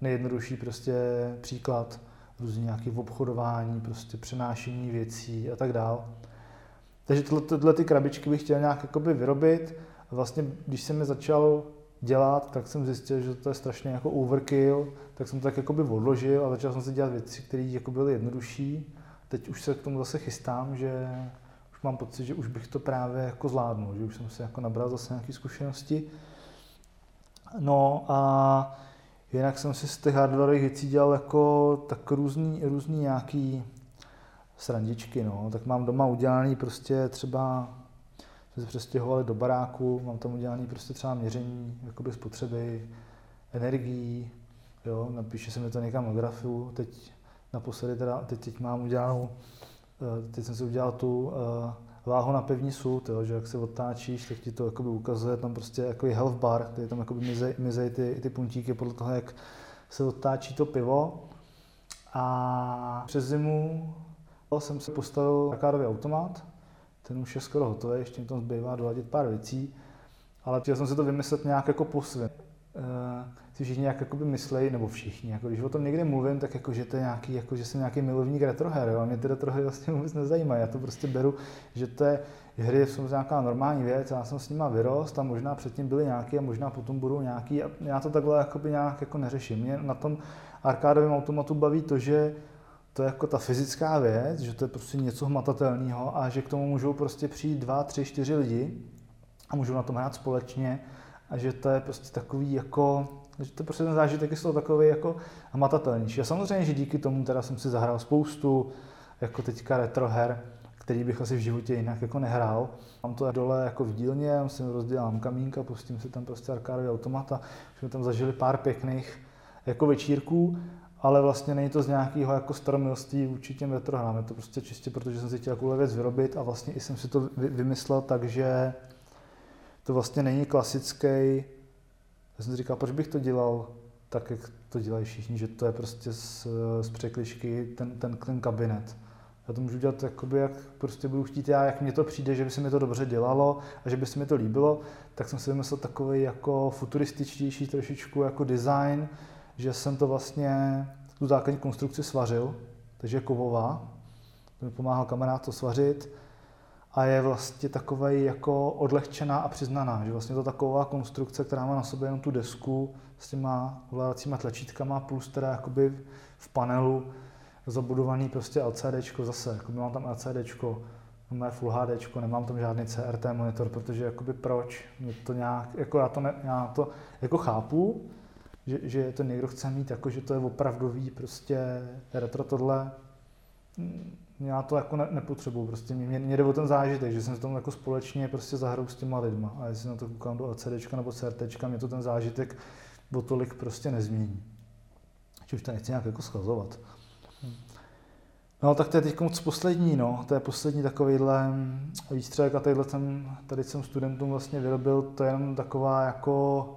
nejjednodušší prostě příklad, různě nějaké obchodování, prostě přenášení věcí a tak dál. Takže tyhle, tyhle ty krabičky bych chtěl nějak jakoby vyrobit. Vlastně, když jsem je začal dělat, tak jsem zjistil, že to je strašně jako overkill, tak jsem to tak jakoby odložil a začal jsem si dělat věci, které jako byly jednodušší. Teď už se k tomu zase chystám, že už mám pocit, že už bych to právě jako zvládnul, že už jsem se jako nabral zase nějaké zkušenosti. No a Jinak jsem si z těch hardwareových věcí dělal jako tak různý, různý nějaký srandičky, no. Tak mám doma udělaný prostě třeba, jsme se přestěhovali do baráku, mám tam udělaný prostě třeba měření jakoby spotřeby energií, jo, napíše se mi to někam na grafu, teď naposledy teda, teď, teď mám udělanou, eh, teď jsem si udělal tu uh, váhu na pevní sud, jo, že jak se otáčíš, tak ti to jakoby ukazuje tam prostě jako health bar, který tam jakoby mizej, mizej ty, ty puntíky podle toho, jak se otáčí to pivo. A přes zimu jsem si postavil arkádový automat, ten už je skoro hotový, ještě mi tam zbývá doladit pár věcí, ale chtěl jsem si to vymyslet nějak jako po svém. Eh, si všichni nějak jakoby myslejí, nebo všichni, jako když o tom někde mluvím, tak jako, že to je nějaký, jako, že jsem nějaký milovník retroher, jo? mě ty retrohry vlastně vůbec nezajímají, já to prostě beru, že to je, hry jsou nějaká normální věc, já jsem s nima vyrost a možná předtím byly nějaký a možná potom budou nějaký a já to takhle jakoby nějak jako neřeším. Mě na tom arkádovém automatu baví to, že to je jako ta fyzická věc, že to je prostě něco hmatatelného a že k tomu můžou prostě přijít dva, tři, čtyři lidi a můžou na tom hrát společně a že to je prostě takový jako, že to prostě ten zážitek je z takový jako hmatatelnější. A samozřejmě, že díky tomu teda jsem si zahrál spoustu jako teďka retro her, který bych asi v životě jinak jako nehrál. Mám to dole jako v dílně, si rozdělám kamínka, pustím si tam prostě arkádový automat a jsme tam zažili pár pěkných jako večírků, ale vlastně není to z nějakého jako staromilství vůči těm retrohrám. Je to prostě čistě, protože jsem si chtěl takovou věc vyrobit a vlastně i jsem si to vymyslel tak, že to vlastně není klasický, já jsem si říkal, proč bych to dělal tak, jak to dělají všichni, že to je prostě z, z překlišky ten, ten, ten kabinet. Já to můžu dělat jakoby, jak prostě budu chtít já, jak mně to přijde, že by se mi to dobře dělalo a že by se mi to líbilo, tak jsem si vymyslel takový jako futurističtější trošičku jako design, že jsem to vlastně, tu základní konstrukci svařil, takže je kovová, to mi pomáhal kamarád to svařit, a je vlastně takový jako odlehčená a přiznaná, že vlastně to taková konstrukce, která má na sobě jenom tu desku s těma ovládacíma tlačítkama plus teda jakoby v panelu zabudovaný prostě LCD zase, jako mám tam LCD mé Full HD, nemám tam žádný CRT monitor, protože jakoby proč? Mě to nějak, jako já to, ne, já to jako chápu, že, že to někdo chce mít, jako že to je opravdový prostě retro tohle. Já to jako ne, nepotřebuju, prostě mě, mě jde o ten zážitek, že jsem se tomu jako společně prostě zahrou s těma lidma a jestli na to koukám do LCD nebo CRT, mě to ten zážitek o tolik prostě nezmění. Či už to nechci nějak jako schazovat. No tak to je teď moc poslední, no. To je poslední takovýhle výstřelek a tadyhle jsem, tady jsem studentům vlastně vyrobil, to je jenom taková jako,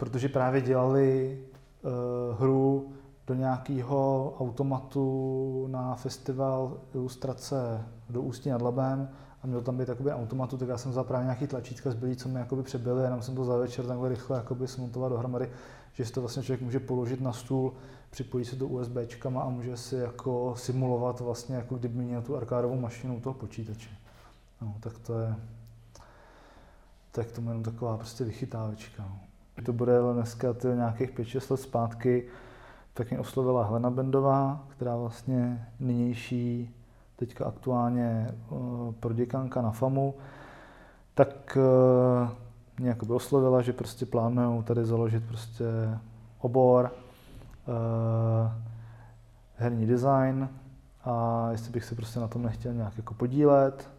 protože právě dělali uh, hru do nějakého automatu na festival ilustrace do Ústí nad Labem a měl tam být jakoby automatu, tak já jsem vzal právě nějaký tlačítka zbylý, co mi jakoby přebyly, jenom jsem to za večer takhle rychle jakoby smontovat dohromady, že si to vlastně člověk může položit na stůl, připojí se do USB a může si jako simulovat vlastně, jako kdyby měl tu arkádovou mašinu toho počítače. No, tak to je, tak to je jenom taková prostě vychytávečka. No. To bude dneska ty nějakých 5-6 let zpátky, tak mě oslovila Helena Bendová, která vlastně nynější, teďka aktuálně uh, proděkanka na FAMu, tak uh, mě jakoby oslovila, že prostě plánují tady založit prostě obor, uh, herní design. A jestli bych se prostě na tom nechtěl nějak jako podílet,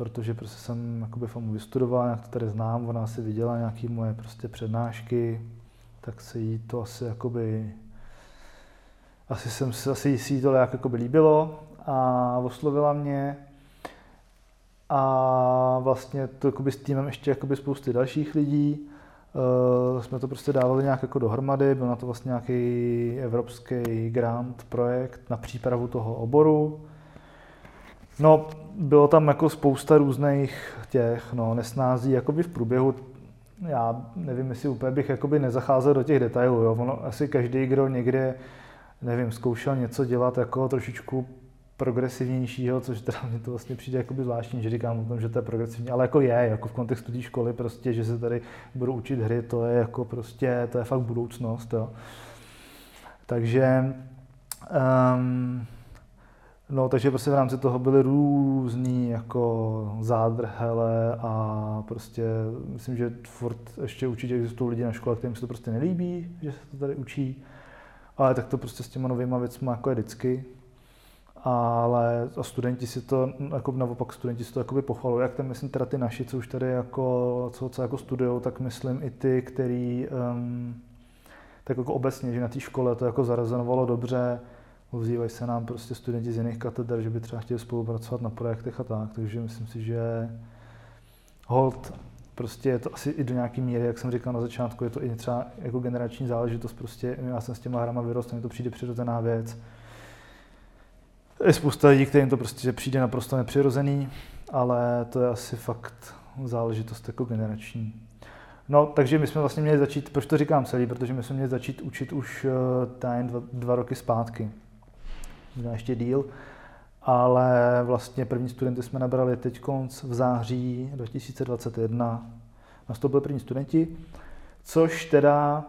protože prostě jsem jakoby FAMu vystudoval, nějak to tady znám, ona si viděla nějaké moje prostě přednášky, tak se jí to asi jakoby asi jsem si, asi si to nějak jakoby líbilo a oslovila mě a vlastně to jakoby s týmem ještě jakoby spousty dalších lidí. Uh, jsme to prostě dávali nějak jako dohromady, byl na to vlastně nějaký evropský grant projekt na přípravu toho oboru. No, bylo tam jako spousta různých těch no, nesnází jakoby v průběhu. Já nevím, jestli úplně bych jakoby nezacházel do těch detailů. Jo. Ono, asi každý, kdo někde, nevím, zkoušel něco dělat jako trošičku progresivnějšího, což teda mě to vlastně přijde jakoby zvláštní, že říkám o tom, že to je progresivní, ale jako je, jako v kontextu té školy prostě, že se tady budou učit hry, to je jako prostě, to je fakt budoucnost, jo. Takže, um, no takže prostě v rámci toho byly různý jako zádrhele a prostě myslím, že furt ještě určitě existují lidi na škole, kterým se to prostě nelíbí, že se to tady učí, ale tak to prostě s těma novýma věcmi jako je vždycky, ale a studenti si to, jako naopak studenti si to jakoby pochvalují, jak tam myslím teda ty naši, co už tady jako, co, co jako studujou, tak myslím i ty, který um, tak jako obecně, že na té škole to jako zarezonovalo dobře, ozývají se nám prostě studenti z jiných katedr, že by třeba chtěli spolupracovat na projektech a tak, takže myslím si, že hold, prostě je to asi i do nějaké míry, jak jsem říkal na začátku, je to i třeba jako generační záležitost, prostě já jsem s těma hrama vyrostl, mi to přijde přirozená věc, je spousta lidí, kterým to prostě přijde naprosto nepřirozený, ale to je asi fakt záležitost jako generační. No, takže my jsme vlastně měli začít, proč to říkám celý, protože my jsme měli začít učit už uh, dva, dva roky zpátky. Možná ještě díl, ale vlastně první studenty jsme nabrali teď v září 2021. Nastoupili první studenti, což teda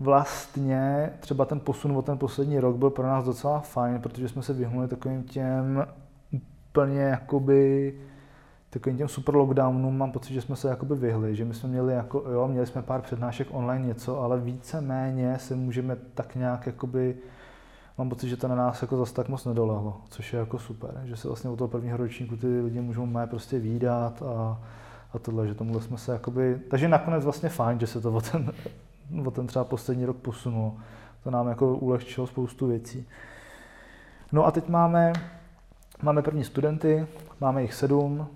vlastně třeba ten posun o ten poslední rok byl pro nás docela fajn, protože jsme se vyhnuli takovým těm úplně jakoby takovým těm super lockdownům mám pocit, že jsme se jakoby vyhli, že my jsme měli jako, jo, měli jsme pár přednášek online něco, ale více méně se můžeme tak nějak jakoby, mám pocit, že to na nás jako zase tak moc nedolehlo, což je jako super, že se vlastně od toho prvního ročníku ty lidi můžou mé prostě výdat a, a tohle, že tomuhle jsme se jakoby, takže nakonec vlastně fajn, že se to o ten o ten třeba poslední rok posunulo. To nám jako ulehčilo spoustu věcí. No a teď máme, máme první studenty, máme jich sedm,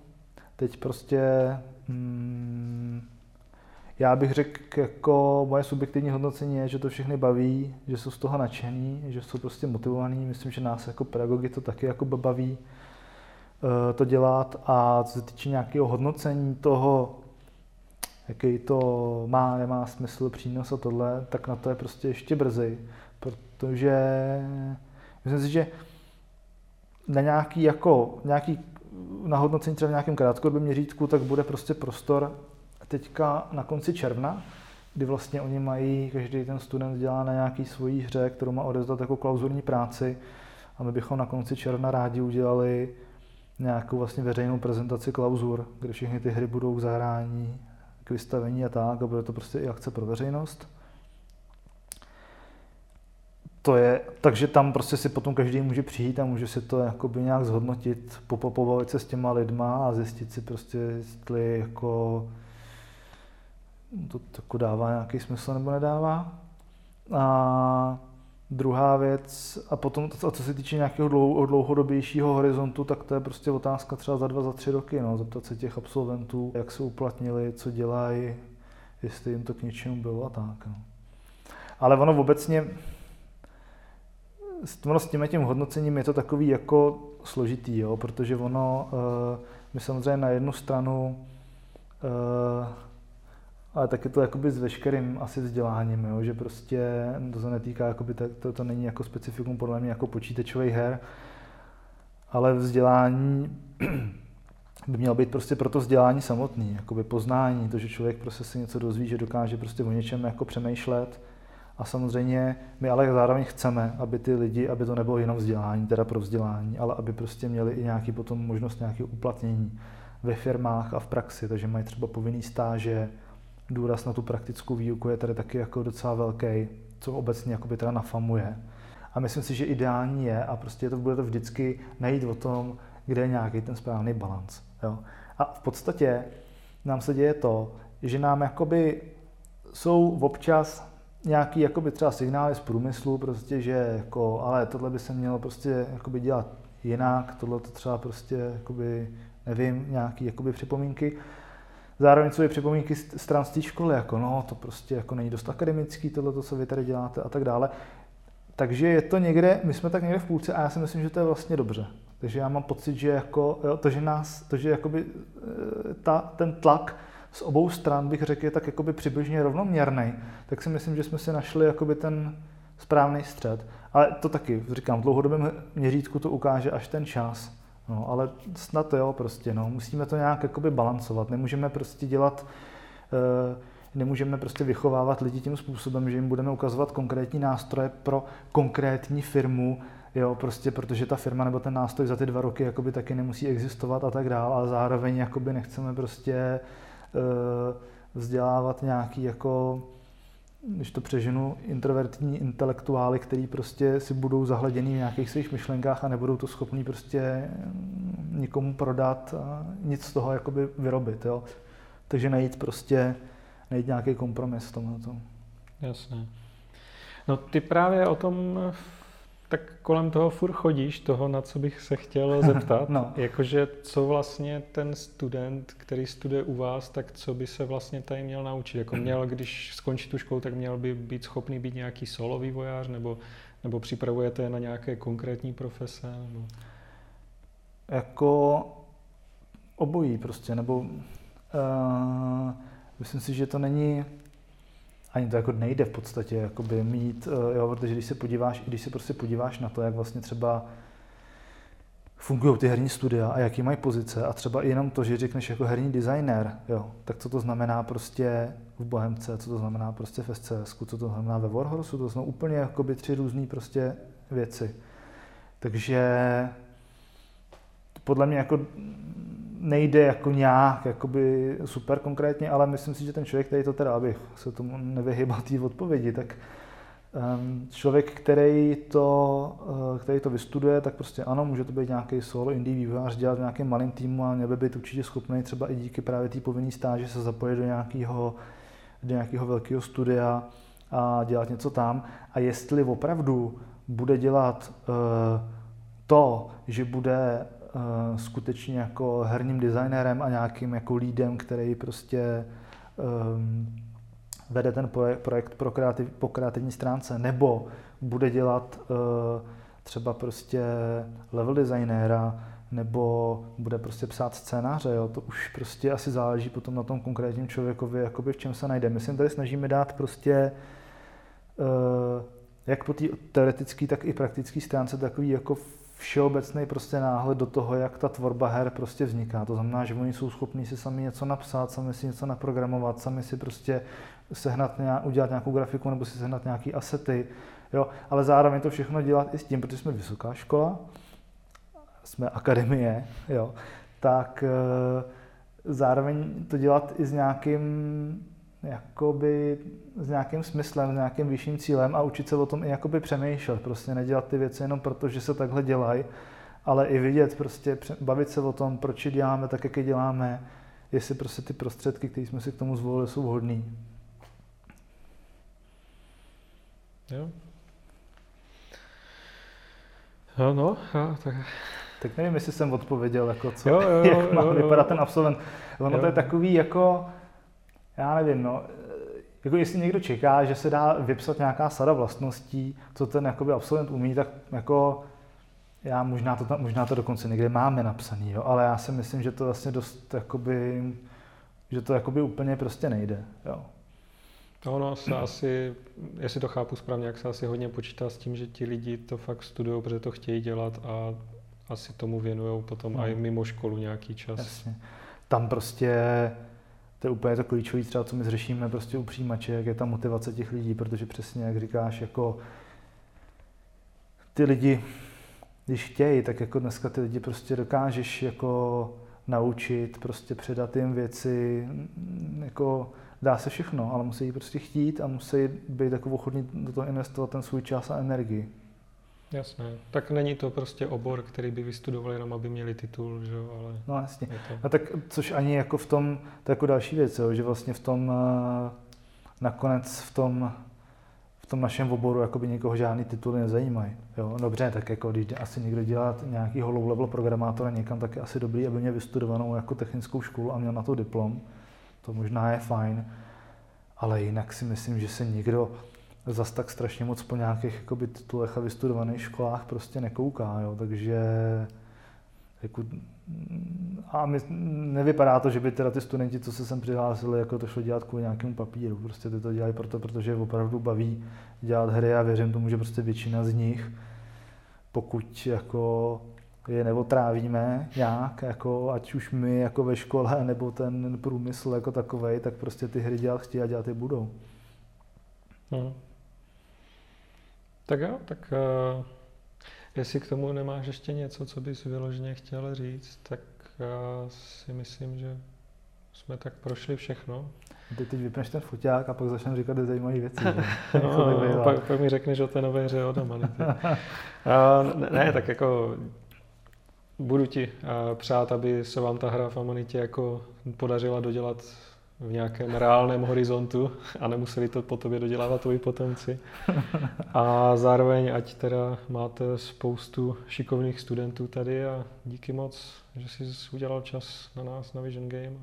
teď prostě hmm, já bych řekl, jako moje subjektivní hodnocení je, že to všechny baví, že jsou z toho nadšení, že jsou prostě motivovaní. Myslím, že nás jako pedagogy to taky jako baví uh, to dělat. A co se týče nějakého hodnocení toho, jaký to má, nemá smysl, přínos a tohle, tak na to je prostě ještě brzy, protože myslím si, že na nějaký jako, nějaký nahodnocení třeba v nějakém krátkodobém měřítku, tak bude prostě prostor teďka na konci června, kdy vlastně oni mají, každý ten student dělá na nějaký svojí hře, kterou má odezdat jako klauzurní práci a my bychom na konci června rádi udělali nějakou vlastně veřejnou prezentaci klauzur, kde všechny ty hry budou k zahrání, k vystavení a tak, a bude to prostě i akce pro veřejnost. To je, takže tam prostě si potom každý může přijít a může si to jakoby nějak zhodnotit, pobavit se s těma lidma a zjistit si prostě, jestli jako to jako dává nějaký smysl nebo nedává. A druhá věc, a potom, a co se týče nějakého dlouhodobějšího horizontu, tak to je prostě otázka třeba za dva, za tři roky, no, zeptat se těch absolventů, jak se uplatnili, co dělají, jestli jim to k něčemu bylo a tak. No. Ale ono obecně, s tím tím hodnocením je to takový jako složitý, jo, protože ono, uh, my samozřejmě na jednu stranu uh, ale taky to jakoby s veškerým asi vzděláním, jo, že prostě to se netýká, jakoby, to, to, to není jako specifikum podle mě jako počítačových her, ale vzdělání by mělo být prostě pro to vzdělání samotný, jakoby poznání, to, že člověk prostě si něco dozví, že dokáže prostě o něčem jako přemýšlet. A samozřejmě my ale zároveň chceme, aby ty lidi, aby to nebylo jenom vzdělání, teda pro vzdělání, ale aby prostě měli i nějaký potom možnost nějakého uplatnění ve firmách a v praxi, takže mají třeba povinný stáže, důraz na tu praktickou výuku je tady taky jako docela velký, co obecně jakoby teda nafamuje. A myslím si, že ideální je a prostě to bude to vždycky najít o tom, kde je nějaký ten správný balans. Jo. A v podstatě nám se děje to, že nám jakoby jsou občas nějaký jakoby třeba signály z průmyslu, prostě, že jako, ale tohle by se mělo prostě jakoby dělat jinak, tohle to třeba prostě jakoby, nevím, nějaký jakoby připomínky. Zároveň jsou i připomínky stran z té školy, jako no, to prostě jako není dost akademický, tohle, co vy tady děláte a tak dále. Takže je to někde, my jsme tak někde v půlce a já si myslím, že to je vlastně dobře. Takže já mám pocit, že jako, jo, to, že nás, to, že jakoby eh, ta, ten tlak z obou stran, bych řekl, je tak jakoby přibližně rovnoměrný, tak si myslím, že jsme si našli jakoby ten správný střed. Ale to taky, říkám, v dlouhodobém měřítku to ukáže až ten čas. No, ale snad jo, prostě, no, musíme to nějak jakoby balancovat. Nemůžeme prostě dělat, uh, nemůžeme prostě vychovávat lidi tím způsobem, že jim budeme ukazovat konkrétní nástroje pro konkrétní firmu, jo, prostě protože ta firma nebo ten nástroj za ty dva roky jakoby taky nemusí existovat a tak dále, ale zároveň jakoby nechceme prostě uh, vzdělávat nějaký jako když to přeženu, introvertní intelektuály, který prostě si budou zahleděný v nějakých svých myšlenkách a nebudou to schopní prostě mm, nikomu prodat a nic z toho jakoby vyrobit. Jo. Takže najít prostě, najít nějaký kompromis v tomhle. Jasně. No ty právě o tom tak kolem toho furt chodíš, toho, na co bych se chtěl zeptat. no. Jakože co vlastně ten student, který studuje u vás, tak co by se vlastně tady měl naučit? Jako měl, když skončí tu školu, tak měl by být schopný být nějaký solo vývojář, nebo, nebo připravujete na nějaké konkrétní profese? Nebo... Jako obojí prostě, nebo uh, myslím si, že to není ani to jako nejde v podstatě jakoby mít, eh, jo, protože když se podíváš, když se prostě podíváš na to, jak vlastně třeba fungují ty herní studia a jaký mají pozice a třeba jenom to, že řekneš jako herní designer, jo, tak co to znamená prostě v Bohemce, co to znamená prostě v SCS, co to znamená ve Warhorsu, to jsou úplně jakoby tři různé prostě věci. Takže podle mě jako nejde jako nějak jakoby super konkrétně, ale myslím si, že ten člověk, který to teda, abych se tomu nevyhybal té odpovědi, tak um, člověk, který to, uh, který to vystuduje, tak prostě ano, může to být nějaký solo indie vývojář, dělat v nějakém malém týmu a měl by být určitě schopný třeba i díky právě té povinné stáže se zapojit do nějakého, do nějakého velkého studia a dělat něco tam. A jestli opravdu bude dělat uh, to, že bude uh, skutečně jako herním designérem a nějakým jako lídem, který prostě um, vede ten projekt pro kreativ, po kreativní stránce, nebo bude dělat uh, třeba prostě level designéra, nebo bude prostě psát scénáře, jo? to už prostě asi záleží potom na tom konkrétním člověkovi, jakoby v čem se najde. My se tady snažíme dát prostě uh, jak po té teoretické, tak i praktické stránce takový jako všeobecný prostě náhled do toho, jak ta tvorba her prostě vzniká. To znamená, že oni jsou schopní si sami něco napsat, sami si něco naprogramovat, sami si prostě sehnat nějak, udělat nějakou grafiku nebo si sehnat nějaký asety, jo, ale zároveň to všechno dělat i s tím, protože jsme vysoká škola, jsme akademie, jo, tak eh, zároveň to dělat i s nějakým jakoby s nějakým smyslem, s nějakým vyšším cílem a učit se o tom i jakoby přemýšlet. Prostě nedělat ty věci jenom proto, že se takhle dělají, ale i vidět, prostě bavit se o tom, proč je děláme tak, jak je děláme, jestli prostě ty prostředky, které jsme si k tomu zvolili, jsou vhodné. Jo. No, no, jo, tak... Tak nevím, jestli jsem odpověděl, jako co, jo, jo, jak má jo, vypadat jo. ten absolvent. Ono jo. to je takový jako, já nevím, no, jako jestli někdo čeká, že se dá vypsat nějaká sada vlastností, co ten jakoby absolvent umí, tak jako já možná to, tam, možná to dokonce někde máme napsaný, jo, ale já si myslím, že to vlastně dost jakoby, že to jakoby úplně prostě nejde, jo. Ono se asi, jestli to chápu správně, jak se asi hodně počítá s tím, že ti lidi to fakt studují, protože to chtějí dělat a asi tomu věnují potom no. i mimo školu nějaký čas. Jasně. Tam prostě to je úplně to klíčové, třeba co my řešíme prostě u přijímaček, je ta motivace těch lidí, protože přesně jak říkáš, jako ty lidi, když chtějí, tak jako dneska ty lidi prostě dokážeš jako naučit, prostě předat jim věci, jako dá se všechno, ale musí prostě chtít a musí být jako ochotní do toho investovat ten svůj čas a energii. Jasné. Tak není to prostě obor, který by vystudovali jenom, aby měli titul, že jo, ale... No jasně. To... A tak což ani jako v tom, to je jako další věc, jo, že vlastně v tom, eh, nakonec v tom, v tom našem oboru jakoby někoho žádný tituly nezajímají. Jo? Dobře, tak jako když asi někdo dělá nějaký low level programátora někam, tak je asi dobrý, aby měl vystudovanou jako technickou školu a měl na to diplom. To možná je fajn, ale jinak si myslím, že se někdo zas tak strašně moc po nějakých jakoby, titulech a vystudovaných školách prostě nekouká, jo, takže jako, a my, nevypadá to, že by teda ty studenti, co se sem přihlásili, jako to šlo dělat kvůli nějakému papíru. Prostě ty to dělají proto, protože opravdu baví dělat hry a věřím tomu, že prostě většina z nich, pokud jako je neotrávíme nějak, jako ať už my jako ve škole, nebo ten průmysl jako takový, tak prostě ty hry dělat chtějí a dělat je budou. Hmm. Tak jo, tak uh, jestli k tomu nemáš ještě něco, co bys vyloženě chtěl říct, tak já si myslím, že jsme tak prošli všechno. Ty teď vypneš ten foťák a pak začneme říkat zajímavé věci. no, no, pak, pak mi řekneš o té nové hře od uh, ne, ne, tak jako budu ti uh, přát, aby se vám ta hra v Amanitě jako podařila dodělat v nějakém reálném horizontu a nemuseli to po tobě dodělávat tvoji potomci. A zároveň, ať teda máte spoustu šikovných studentů tady a díky moc, že jsi udělal čas na nás, na Vision Game.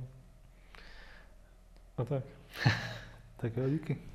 A tak. tak jo, díky.